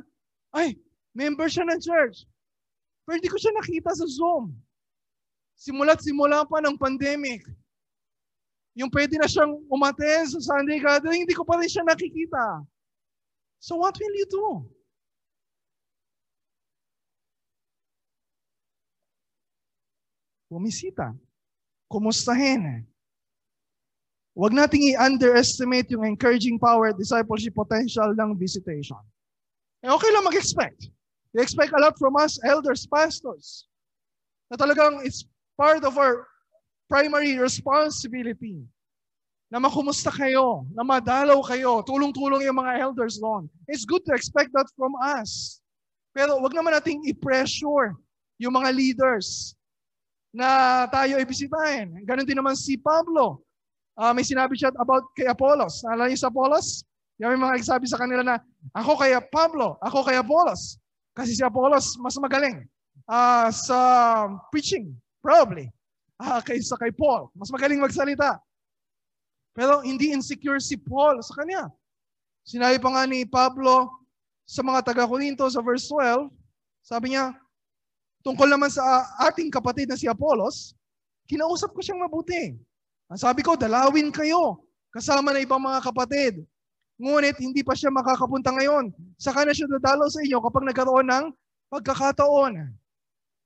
ay, member siya ng church. Pero hindi ko siya nakita sa Zoom. Simula't simula pa ng pandemic. Yung pwede na siyang umaten sa Sunday gathering, hindi ko pa rin siya nakikita. So what will you do? bumisita. Kumustahin. Huwag nating i-underestimate yung encouraging power discipleship potential ng visitation. Eh, okay lang mag-expect. They expect a lot from us, elders, pastors. Na talagang it's part of our primary responsibility na makumusta kayo, na madalaw kayo, tulong-tulong yung mga elders doon. It's good to expect that from us. Pero wag naman nating i-pressure yung mga leaders na tayo ay bisitahin. Ganon din naman si Pablo. Uh, may sinabi siya about kay Apollos. Naalala niyo sa Apollos? Yung may mga nagsabi sa kanila na, ako kay Pablo, ako kay Apollos. Kasi si Apollos mas magaling uh, sa preaching, probably, uh, kaysa kay Paul. Mas magaling magsalita. Pero hindi insecure si Paul sa kanya. Sinabi pa nga ni Pablo sa mga taga-Korinto sa verse 12, sabi niya, tungkol naman sa ating kapatid na si Apollos, kinausap ko siyang mabuti. Ang sabi ko, dalawin kayo kasama na ibang mga kapatid. Ngunit hindi pa siya makakapunta ngayon. Saka na siya dadalaw sa inyo kapag nagkaroon ng pagkakataon.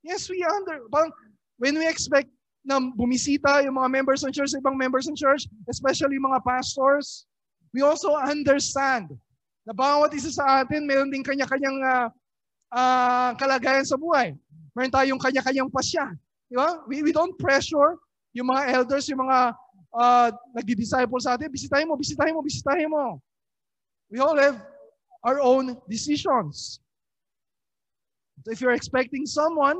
Yes, we under, parang when we expect na bumisita yung mga members ng church, ibang members ng church, especially mga pastors, we also understand na bawat isa sa atin, mayroon din kanya-kanyang uh, uh, kalagayan sa buhay. Meron tayong kanya-kanyang pasya. Di ba? We, we don't pressure yung mga elders, yung mga uh, nagdi-disciple sa atin, bisitahin mo, bisitahin mo, bisitahin mo. We all have our own decisions. So if you're expecting someone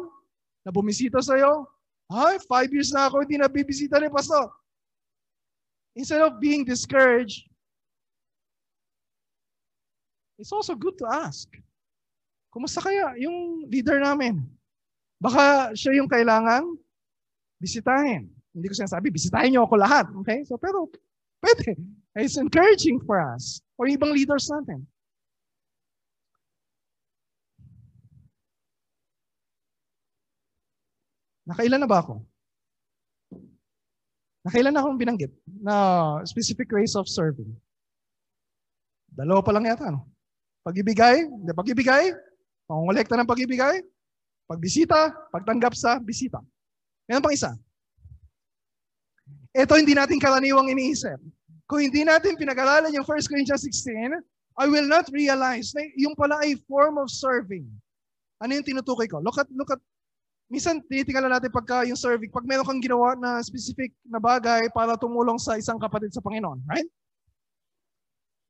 na bumisita sa'yo, ay, five years na ako hindi nabibisita ni Pastor. Instead of being discouraged, it's also good to ask. Kumusta kaya yung leader namin? Baka siya yung kailangan bisitahin. Hindi ko sinasabi, bisitahin niyo ako lahat. Okay? So, pero pwede. It's encouraging for us or ibang leaders natin. Nakailan na ba ako? Nakailan na akong binanggit na specific ways of serving? Dalawa pa lang yata, no? Pag-ibigay, hindi pag-ibigay, pangongolekta ng pag-ibigay, pagbisita, pagtanggap sa bisita. Meron pang isa. Ito hindi natin karaniwang iniisip. Kung hindi natin pinag-aralan yung 1 Corinthians 16, I will not realize na yung pala ay form of serving. Ano yung tinutukoy ko? Look at, look at minsan tinitingnan natin pagka yung serving, pag meron kang ginawa na specific na bagay para tumulong sa isang kapatid sa Panginoon, right?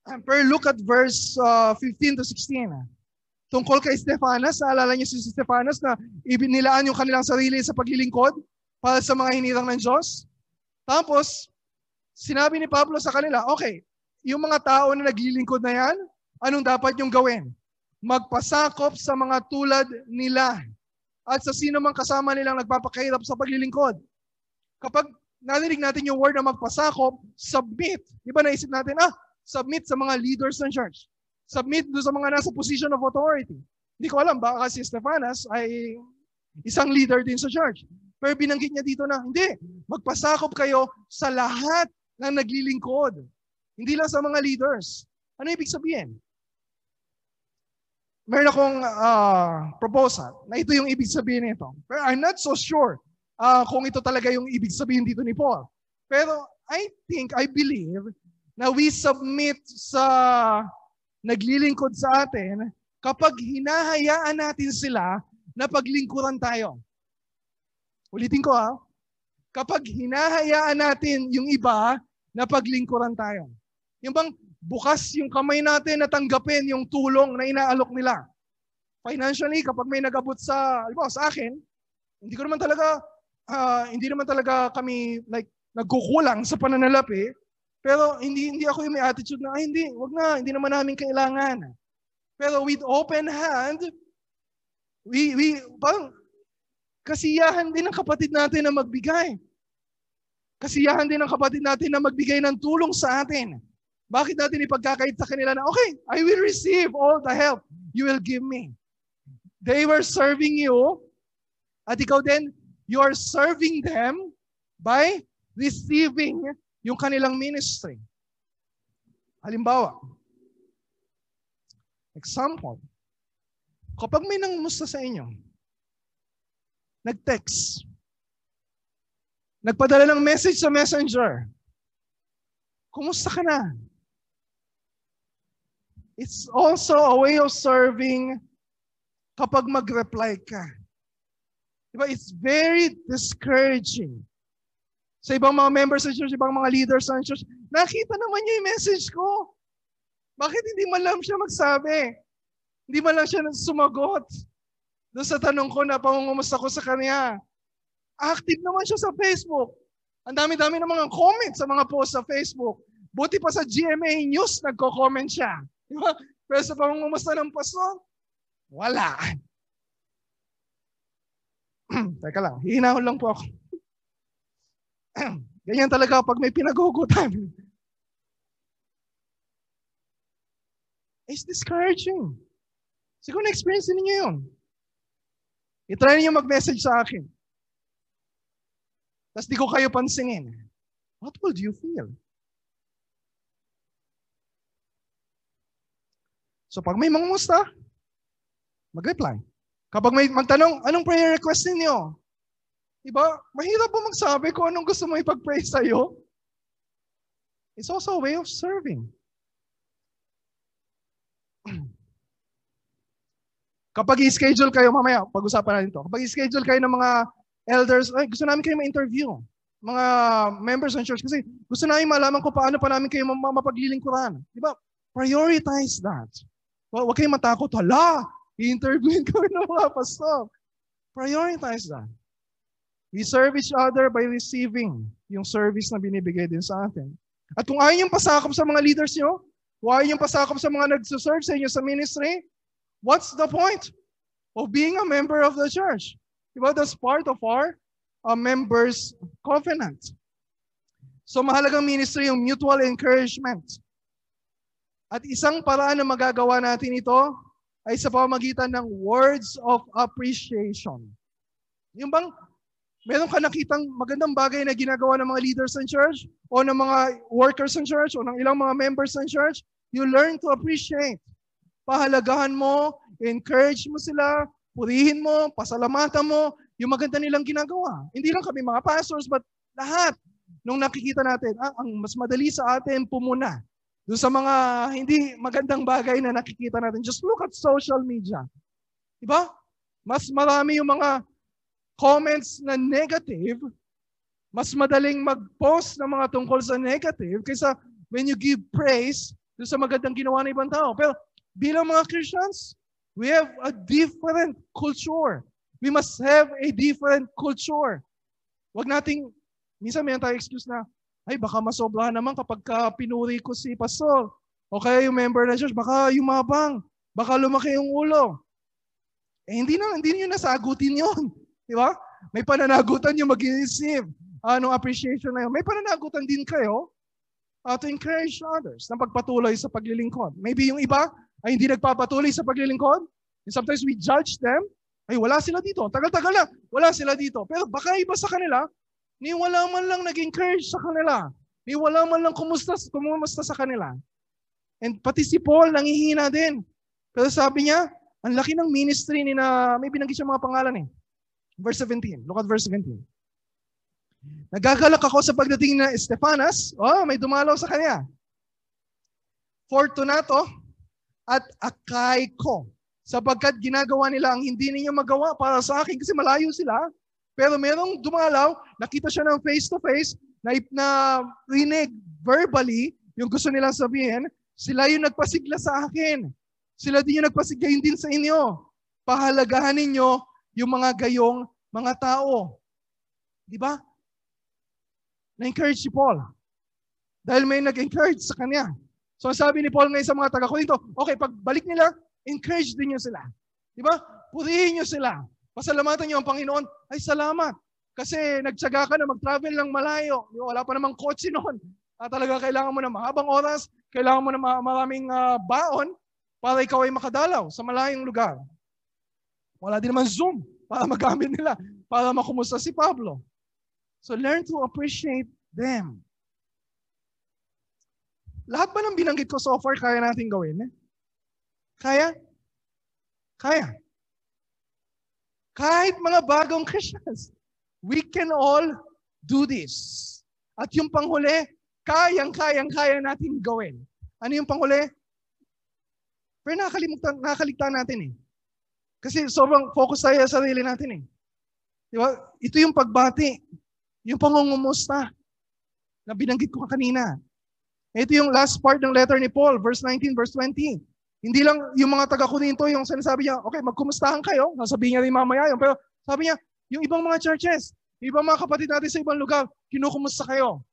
And per look at verse uh, 15 to 16. Tungkol kay Stefanas, naalala niyo si Stefanas na ibinilaan yung kanilang sarili sa paglilingkod para sa mga hinirang ng Diyos. Tapos, sinabi ni Pablo sa kanila, okay, yung mga tao na naglilingkod na yan, anong dapat yung gawin? Magpasakop sa mga tulad nila at sa sino mang kasama nilang nagpapakahirap sa paglilingkod. Kapag narinig natin yung word na magpasakop, submit. Di ba naisip natin, ah, submit sa mga leaders ng church. Submit doon sa mga nasa position of authority. Hindi ko alam, baka si Stefanas ay isang leader din sa church. Pero binanggit niya dito na, hindi, magpasakop kayo sa lahat ng naglilingkod. Hindi lang sa mga leaders. Ano ibig sabihin? meron akong uh, proposal na ito yung ibig sabihin nito. Pero I'm not so sure uh, kung ito talaga yung ibig sabihin dito ni Paul. Pero I think, I believe na we submit sa naglilingkod sa atin kapag hinahayaan natin sila na paglingkuran tayo. Ulitin ko ha. Kapag hinahayaan natin yung iba na paglingkuran tayo. Yung bang bukas yung kamay natin na tanggapin yung tulong na inaalok nila. Financially, kapag may nagabot sa, alam sa akin, hindi ko naman talaga, uh, hindi naman talaga kami like nagkukulang sa pananalapi, pero hindi hindi ako yung may attitude na, ay hindi, wag na, hindi naman namin kailangan. Pero with open hand, we, we, parang, kasiyahan din ng kapatid natin na magbigay. Kasiyahan din ng kapatid natin na magbigay ng tulong sa atin. Bakit natin ipagkakait sa kanila na, okay, I will receive all the help you will give me. They were serving you, at ikaw din, you are serving them by receiving yung kanilang ministry. Halimbawa, example, kapag may nangumusta sa inyo, nag-text, nagpadala ng message sa messenger, kumusta ka na? It's also a way of serving kapag mag-reply ka. Diba? It's very discouraging. Sa ibang mga members ng church, ibang mga leaders ng church, nakita naman niya yung message ko. Bakit hindi man lang siya magsabi? Hindi man lang siya sumagot. Doon sa tanong ko na pangungumusta ko sa kanya. Active naman siya sa Facebook. Ang dami-dami ng mga comments sa mga post sa Facebook. Buti pa sa GMA News, nagko-comment siya. Di ba? Pero sa pangungumusta ng pastor, wala. Teka lang, hihinahon lang po ako. Ganyan talaga pag may pinagugutan. It's discouraging. Siguro na-experience ninyo yun. I-try niyo mag-message sa akin. Tapos di ko kayo pansingin. What would you feel? So pag may mangumusta, mag-reply. Kapag may magtanong, anong prayer request ninyo? Diba? Mahirap po magsabi kung anong gusto mo ipag-pray sa'yo. It's also a way of serving. Kapag i-schedule kayo, mamaya, pag-usapan natin ito. Kapag i-schedule kayo ng mga elders, ay, gusto namin kayo ma-interview. Mga members ng church. Kasi gusto namin malaman kung paano pa namin kayo mapaglilingkuran. Di ba? Prioritize that. Well, huwag kayong matakot. Hala, i-interviewin kami ng mga pastor. Prioritize that. We serve each other by receiving yung service na binibigay din sa atin. At kung ayaw yung pasakop sa mga leaders nyo, kung ayaw yung pasakop sa mga nagsuserve sa inyo sa ministry, what's the point of being a member of the church? Diba? That's part of our uh, members' covenant. So mahalagang ministry yung mutual encouragement. At isang paraan na magagawa natin ito ay sa pamamagitan ng words of appreciation. Yung bang meron ka nakitang magandang bagay na ginagawa ng mga leaders ng church o ng mga workers ng church o ng ilang mga members ng church, you learn to appreciate. Pahalagahan mo, encourage mo sila, purihin mo, pasalamatan mo, yung maganda nilang ginagawa. Hindi lang kami mga pastors, but lahat nung nakikita natin, ah, ang mas madali sa atin pumuna. Doon sa mga hindi magandang bagay na nakikita natin, just look at social media. Diba? Mas marami yung mga comments na negative, mas madaling mag-post ng mga tungkol sa negative kaysa when you give praise doon sa magandang ginawa ng ibang tao. Pero bilang mga Christians, we have a different culture. We must have a different culture. Wag nating, minsan may tayo excuse na, ay baka masobrahan naman kapag ka pinuri ko si pastor. O kaya yung member ng church, baka yumabang. Baka lumaki yung ulo. Eh, hindi na, hindi niyo nasagutin yon Di ba? May pananagutan yung mag-receive anong appreciation na yun. May pananagutan din kayo uh, to encourage others na pagpatuloy sa paglilingkod. Maybe yung iba ay hindi nagpapatuloy sa paglilingkod. And sometimes we judge them. Ay, wala sila dito. Tagal-tagal na, wala sila dito. Pero baka iba sa kanila, ni wala man lang nag-encourage sa kanila. Ni wala man lang kumusta, kumusta sa kanila. And pati si Paul nangihina din. Pero sabi niya, ang laki ng ministry ni na, may binanggit siya mga pangalan eh. Verse 17. Look at verse 17. Nagagalak ako sa pagdating na Estefanas. Oh, may dumalaw sa kanya. Fortunato at Akaiko. Sapagkat ginagawa nila ang hindi ninyo magawa para sa akin kasi malayo sila. Pero merong dumalaw, nakita siya ng face-to-face, na, na rinig verbally yung gusto nilang sabihin, sila yung nagpasigla sa akin. Sila din yung nagpasigla din sa inyo. Pahalagahan ninyo yung mga gayong mga tao. Di ba? Na-encourage si Paul. Dahil may nag-encourage sa kanya. So sabi ni Paul ngayon sa mga taga-Korinto, okay, pagbalik nila, encourage din nyo sila. Di ba? Purihin nyo sila. Pasalamatan nyo ang Panginoon. Ay, salamat. Kasi nagtsaga ka na mag-travel ng malayo. Wala pa namang kotse noon. Ah, talaga kailangan mo na mahabang oras, kailangan mo na maraming uh, baon para ikaw ay makadalaw sa malayong lugar. Wala din naman Zoom para magamit nila, para makumusta si Pablo. So learn to appreciate them. Lahat ba ng binanggit ko so far kaya natin gawin? Eh? Kaya? Kaya. Kahit mga bagong Christians, we can all do this. At yung panghuli, kayang-kayang-kaya natin gawin. Ano yung panghuli? Pero nakakalimutan, nakakaligtaan natin eh. Kasi sobrang focus tayo sa sarili natin eh. Di ba? Ito yung pagbati. Yung pangungumusta na binanggit ko kanina. Ito yung last part ng letter ni Paul, verse 19, verse 20. Hindi lang yung mga taga-Korinto yung sinasabi niya, okay, magkumustahan kayo. Nasabihin niya rin mamaya yun. Pero sabi niya, yung ibang mga churches, ibang mga kapatid natin sa ibang lugar, kinukumusta kayo.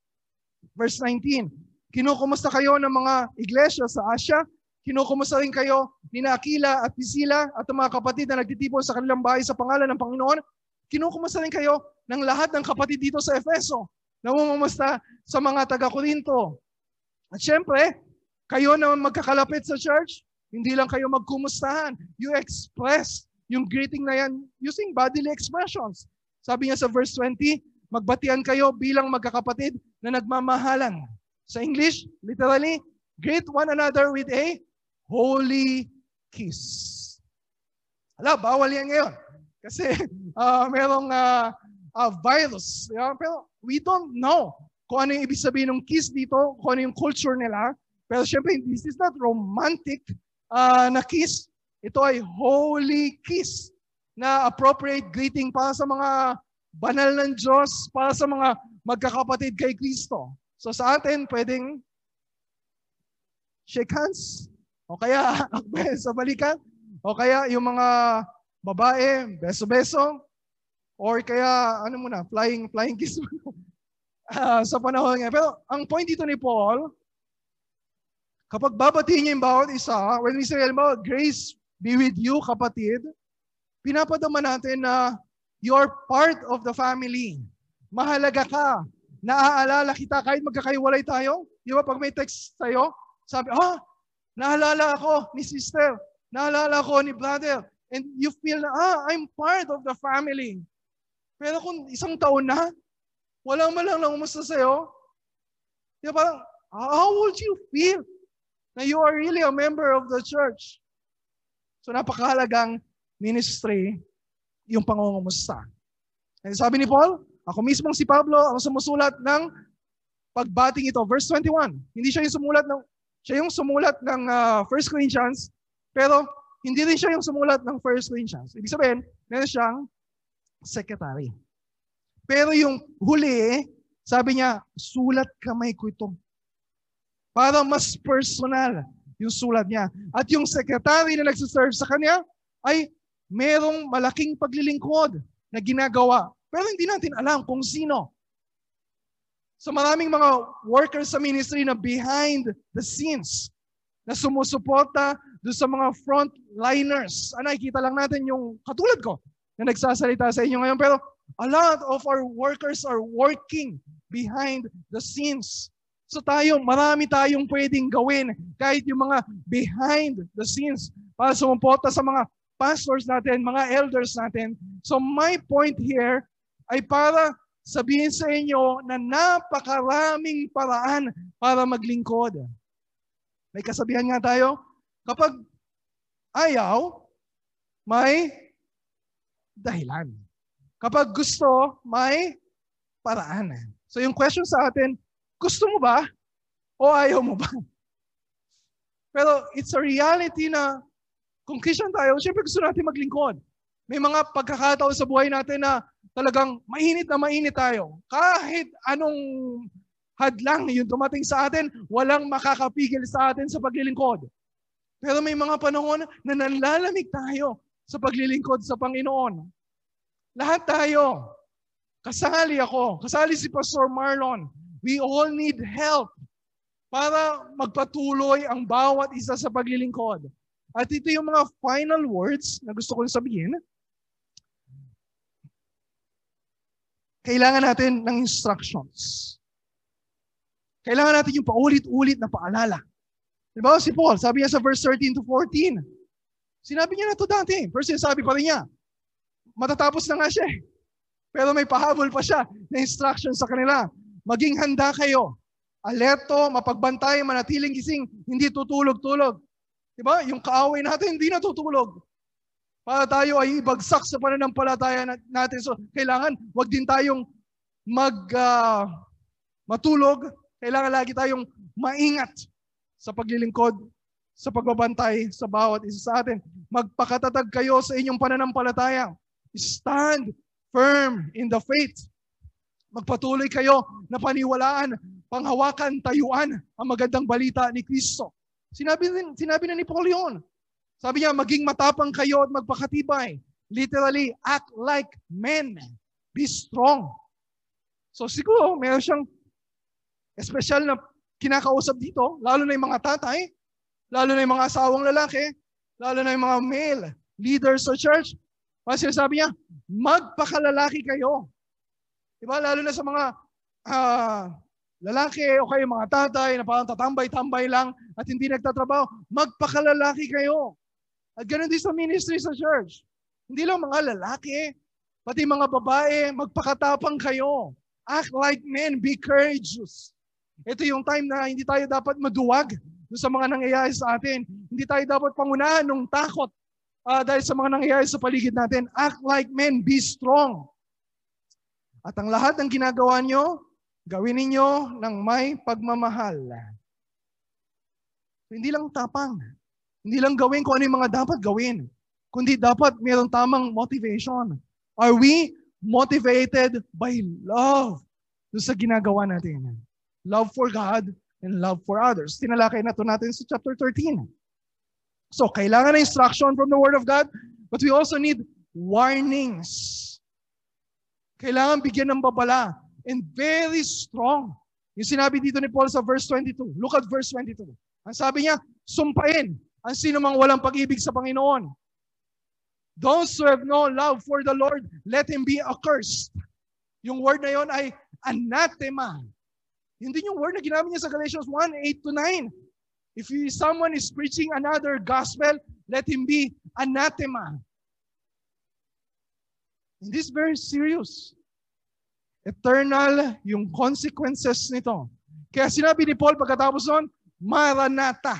Verse 19, kinukumusta kayo ng mga iglesia sa Asia, kinukumusta rin kayo ni Aquila at Priscilla at mga kapatid na nagtitipon sa kanilang bahay sa pangalan ng Panginoon, kinukumusta rin kayo ng lahat ng kapatid dito sa Efeso. Namumumusta sa mga taga-Korinto. At syempre, kayo na magkakalapit sa church, hindi lang kayo magkumustahan. You express yung greeting na yan using bodily expressions. Sabi niya sa verse 20, magbatian kayo bilang magkakapatid na nagmamahalan. Sa English, literally, greet one another with a holy kiss. Hala, bawal yan ngayon. Kasi uh, merong uh, uh, virus. Yeah? Pero we don't know kung ano yung ibig sabihin ng kiss dito, kung ano yung culture nila. Pero syempre, this is not romantic uh, na kiss, ito ay holy kiss na appropriate greeting para sa mga banal ng Diyos, para sa mga magkakapatid kay Kristo. So sa atin, pwedeng shake hands, o kaya sa balikan, o kaya yung mga babae, beso-beso, or kaya ano muna, flying flying kiss uh, sa panahon ngayon. Pero ang point dito ni Paul, Kapag babatiin niya yung bawat isa, when we say, halimbawa, grace be with you, kapatid, pinapadama natin na you're part of the family. Mahalaga ka. Naaalala kita kahit magkakaiwalay tayo. Di ba pag may text sa'yo, sabi, ah, naalala ako ni sister. Naalala ako ni brother. And you feel na, ah, I'm part of the family. Pero kung isang taon na, walang malang lang umusta sa'yo, di parang, how would you feel? na you are really a member of the church. So napakahalagang ministry yung pangungumusta. And sabi ni Paul, ako mismong si Pablo ang sumusulat ng pagbating ito. Verse 21. Hindi siya yung sumulat ng siya yung sumulat ng uh, 1 Corinthians, pero hindi rin siya yung sumulat ng 1 Corinthians. Ibig sabihin, meron siyang secretary. Pero yung huli, sabi niya, sulat kamay ko ito. Para mas personal yung sulat niya. At yung secretary na nagsiserve sa kanya ay merong malaking paglilingkod na ginagawa. Pero hindi natin alam kung sino. So maraming mga workers sa ministry na behind the scenes na sumusuporta doon sa mga frontliners. Ano, nakikita lang natin yung katulad ko na nagsasalita sa inyo ngayon. Pero a lot of our workers are working behind the scenes. So tayo, marami tayong pwedeng gawin kahit yung mga behind the scenes para sumuporta sa mga pastors natin, mga elders natin. So my point here ay para sabihin sa inyo na napakaraming paraan para maglingkod. May kasabihan nga tayo, kapag ayaw, may dahilan. Kapag gusto, may paraan. So yung question sa atin, gusto mo ba? O ayaw mo ba? Pero it's a reality na kung Christian tayo, syempre gusto natin maglingkod. May mga pagkakataon sa buhay natin na talagang mainit na mainit tayo. Kahit anong hadlang yung dumating sa atin, walang makakapigil sa atin sa paglilingkod. Pero may mga panahon na nanlalamig tayo sa paglilingkod sa Panginoon. Lahat tayo. Kasali ako. Kasali si Pastor Marlon. We all need help para magpatuloy ang bawat isa sa paglilingkod. At ito yung mga final words na gusto kong sabihin. Kailangan natin ng instructions. Kailangan natin yung paulit-ulit na paalala. Di ba si Paul, sabi niya sa verse 13 to 14, sinabi niya na to dati. First sabi pa rin niya, matatapos na nga siya eh. Pero may pahabol pa siya na instructions sa kanila. Maging handa kayo. Alerto, mapagbantay, manatiling gising, hindi tutulog-tulog. Diba? Yung kaaway natin, hindi natutulog. Para tayo ay ibagsak sa pananampalataya natin. So, kailangan, wag din tayong mag, uh, matulog. Kailangan lagi tayong maingat sa paglilingkod sa pagbabantay sa bawat isa sa atin. Magpakatatag kayo sa inyong pananampalataya. Stand firm in the faith. Magpatuloy kayo na paniwalaan, panghawakan, tayuan ang magandang balita ni Kristo. Sinabi, sinabi na ni Paul yun. Sabi niya, maging matapang kayo at magpakatibay. Literally, act like men. Be strong. So siguro, meron siyang espesyal na kinakausap dito, lalo na yung mga tatay, lalo na yung mga asawang lalaki, lalo na yung mga male leaders sa church. Kasi sinasabi niya, magpakalalaki kayo. Diba? Lalo na sa mga uh, lalaki o kayo mga tatay na parang tatambay-tambay lang at hindi nagtatrabaho, magpakalalaki kayo. At ganoon din sa ministry sa church. Hindi lang mga lalaki, pati mga babae, magpakatapang kayo. Act like men, be courageous. Ito yung time na hindi tayo dapat maduwag sa mga nangyayari sa atin. Hindi tayo dapat pangunahan ng takot uh, dahil sa mga nangyayari sa paligid natin. Act like men, be strong. At ang lahat ng ginagawa nyo, gawin ninyo ng may pagmamahal. Hindi lang tapang. Hindi lang gawin kung ano yung mga dapat gawin. Kundi dapat mayroong tamang motivation. Are we motivated by love sa ginagawa natin? Love for God and love for others. Tinalakay na ito natin sa chapter 13. So, kailangan na instruction from the Word of God, but we also need warnings. Kailangan bigyan ng babala and very strong. Yung sinabi dito ni Paul sa verse 22. Look at verse 22. Ang sabi niya, sumpain ang sino mang walang pag-ibig sa Panginoon. Those who have no love for the Lord, let him be accursed. Yung word na yon ay anathema. Yun din yung word na ginamit niya sa Galatians 1, 8 to 9. If someone is preaching another gospel, let him be anathema. And this is very serious. Eternal yung consequences nito. Kaya sinabi ni Paul pagkatapos nun, Maranatha.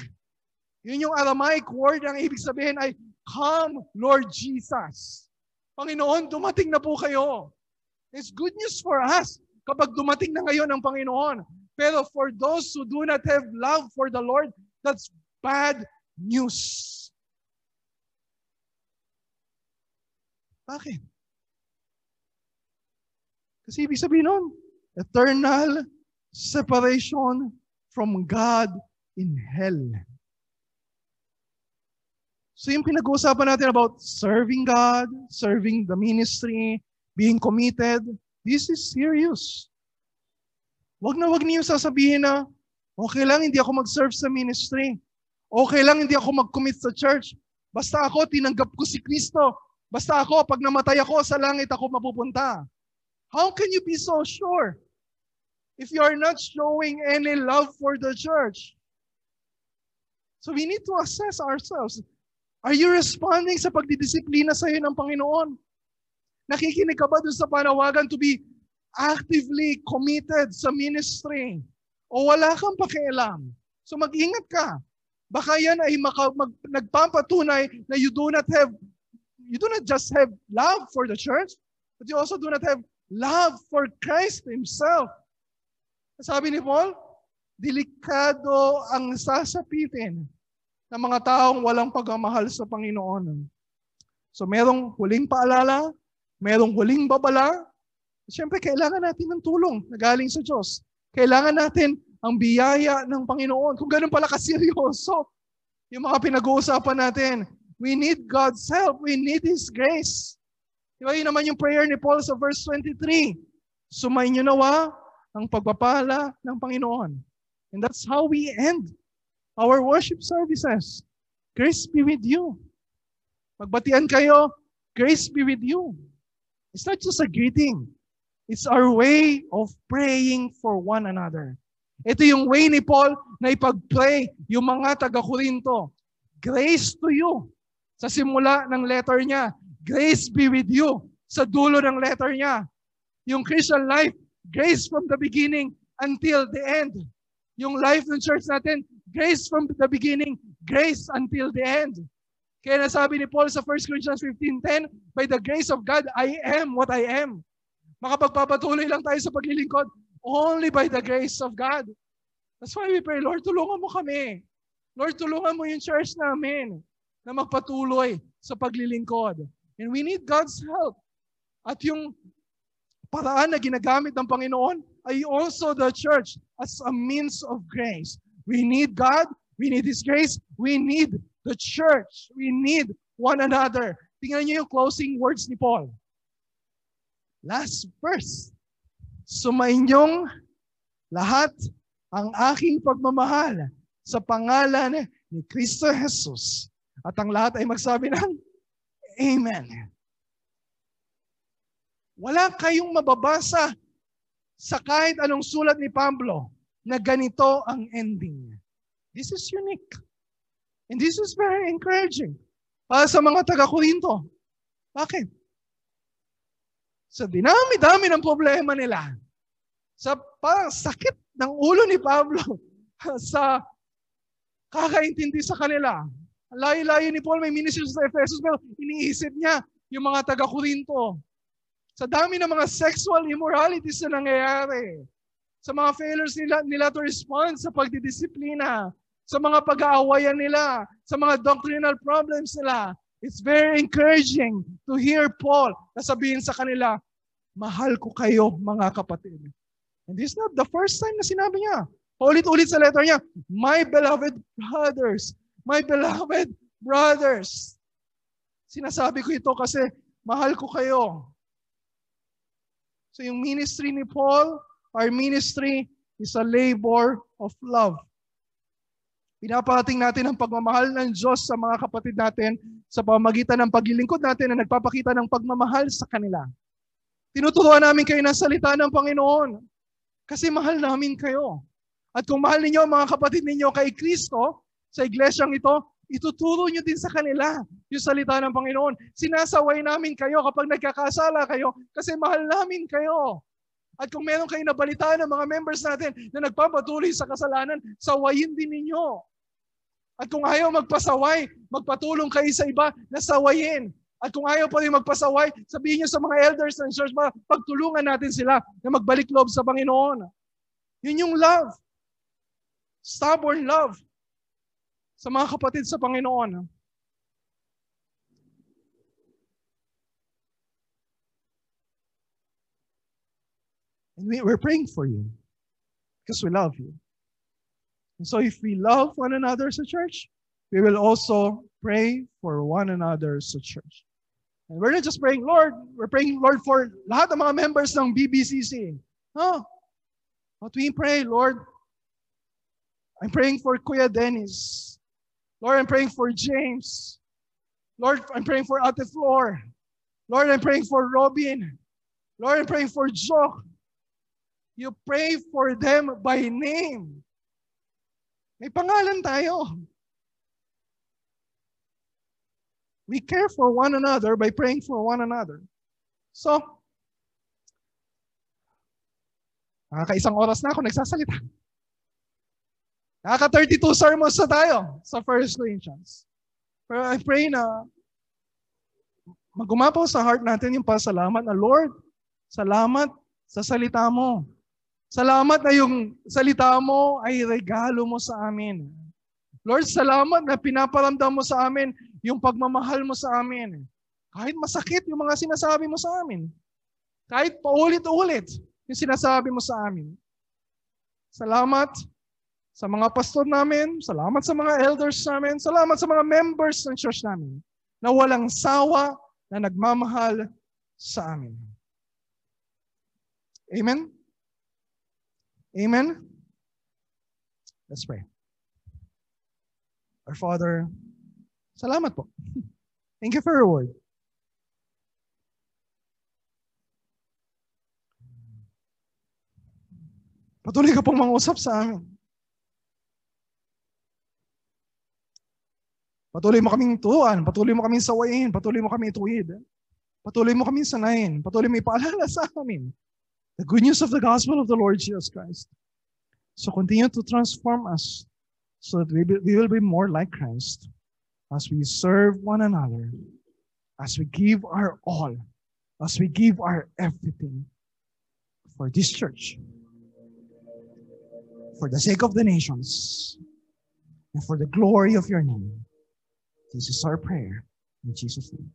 Yun yung Aramaic word ang ibig sabihin ay, Come, Lord Jesus. Panginoon, dumating na po kayo. It's good news for us kapag dumating na ngayon ang Panginoon. Pero for those who do not have love for the Lord, that's bad news. Bakit? Kasi ibig sabihin nun, eternal separation from God in hell. So yung pinag-uusapan natin about serving God, serving the ministry, being committed, this is serious. Wag na wag niyo sasabihin na, okay lang hindi ako mag-serve sa ministry. Okay lang hindi ako mag-commit sa church. Basta ako, tinanggap ko si Kristo. Basta ako, pag namatay ako, sa langit ako mapupunta. How can you be so sure if you are not showing any love for the church? So we need to assess ourselves. Are you responding sa pagdidisiplina sa iyo ng Panginoon? Nakikinig ka ba dun sa panawagan to be actively committed sa ministry? O wala kang pakialam? So mag-ingat ka. Baka yan ay maka, mag, nagpapatunay na you do not have, you do not just have love for the church, but you also do not have love for Christ Himself. Sabi ni Paul, delikado ang sasapitin ng mga taong walang pagmamahal sa Panginoon. So merong huling paalala, merong huling babala. Siyempre, kailangan natin ng tulong na galing sa Diyos. Kailangan natin ang biyaya ng Panginoon. Kung ganun pala kaseryoso, yung mga pinag-uusapan natin, we need God's help. We need His grace. Di ba, yun naman yung prayer ni Paul sa verse 23. Sumayin nyo nawa ang pagpapala ng Panginoon. And that's how we end our worship services. Grace be with you. Magbatian kayo, grace be with you. It's not just a greeting. It's our way of praying for one another. Ito yung way ni Paul na ipag-pray yung mga taga-Korinto. Grace to you. Sa simula ng letter niya, grace be with you. Sa dulo ng letter niya, yung Christian life, grace from the beginning until the end. Yung life ng church natin, Grace from the beginning, grace until the end. Kaya nasabi ni Paul sa 1 Corinthians 15.10, By the grace of God, I am what I am. Makapagpapatuloy lang tayo sa paglilingkod only by the grace of God. That's why we pray, Lord, tulungan mo kami. Lord, tulungan mo yung church namin na magpatuloy sa paglilingkod. And we need God's help. At yung paraan na ginagamit ng Panginoon ay also the church as a means of grace. We need God, we need His grace, we need the church, we need one another. Tingnan niyo yung closing words ni Paul. Last verse. Sumainyong lahat ang aking pagmamahal sa pangalan ni Kristo Jesus. At ang lahat ay magsabi ng Amen. Wala kayong mababasa sa kahit anong sulat ni Pablo na ganito ang ending. This is unique. And this is very encouraging para sa mga taga-Korinto. Bakit? Sa dinami-dami ng problema nila, sa parang sakit ng ulo ni Pablo sa kakaintindi sa kanila. Layo-layo ni Paul may ministry sa Ephesus pero iniisip niya yung mga taga-Korinto. Sa dami ng mga sexual immoralities na nangyayari. Sa mga failures nila, nila to respond sa pagdidisiplina. Sa mga pag-aawayan nila. Sa mga doctrinal problems nila. It's very encouraging to hear Paul na sabihin sa kanila, mahal ko kayo mga kapatid. And this is not the first time na sinabi niya. Paulit-ulit sa letter niya, My beloved brothers, my beloved brothers. Sinasabi ko ito kasi mahal ko kayo. So yung ministry ni Paul, our ministry is a labor of love. Pinapating natin ang pagmamahal ng Diyos sa mga kapatid natin sa pamagitan ng paglilingkod natin na nagpapakita ng pagmamahal sa kanila. Tinuturuan namin kayo ng salita ng Panginoon kasi mahal namin kayo. At kung mahal ninyo mga kapatid ninyo kay Kristo, sa iglesyang ito, ituturo nyo din sa kanila yung salita ng Panginoon. Sinasaway namin kayo kapag nagkakasala kayo kasi mahal namin kayo. At kung meron kayo nabalitaan ng mga members natin na nagpapatuloy sa kasalanan, sawayin din ninyo. At kung ayaw magpasaway, magpatulong kayo sa iba na sawayin. At kung ayaw pa rin magpasaway, sabihin niyo sa mga elders ng church, pagtulungan natin sila na magbalik loob sa Panginoon. Yun yung love. Stubborn love. Sa mga kapatid sa Panginoon. And we, we're praying for you because we love you. And so if we love one another as a church, we will also pray for one another as a church. And we're not just praying, Lord, we're praying, Lord, for lahat ng mga members ng BBCC. No. But we pray, Lord, I'm praying for Kuya Dennis. Lord, I'm praying for James. Lord, I'm praying for Ate Floor. Lord, I'm praying for Robin. Lord, I'm praying for Jock. You pray for them by name. May pangalan tayo. We care for one another by praying for one another. So, nakaka-isang oras na ako nagsasalita. Nakaka-32 sermons na tayo sa First Corinthians. Pero I pray na magumapaw sa heart natin yung pasalamat na Lord, salamat sa salita mo. Salamat na yung salita mo ay regalo mo sa amin. Lord, salamat na pinaparamdam mo sa amin yung pagmamahal mo sa amin. Kahit masakit yung mga sinasabi mo sa amin. Kahit paulit-ulit yung sinasabi mo sa amin. Salamat sa mga pastor namin, salamat sa mga elders namin, salamat sa mga members ng church namin na walang sawa na nagmamahal sa amin. Amen? Amen? Let's pray. Our Father, salamat po. Thank you for your word. Patuloy ka pong mangusap sa amin. Patuloy mo kaming turuan, patuloy mo kaming sawayin, patuloy mo kaming ituwid. Patuloy mo kaming sanayin, patuloy mo ipaalala sa amin the good news of the gospel of the Lord Jesus Christ. So continue to transform us so that we, be, we will be more like Christ as we serve one another, as we give our all, as we give our everything for this church, for the sake of the nations, and for the glory of your name. This is our prayer. In Jesus' name.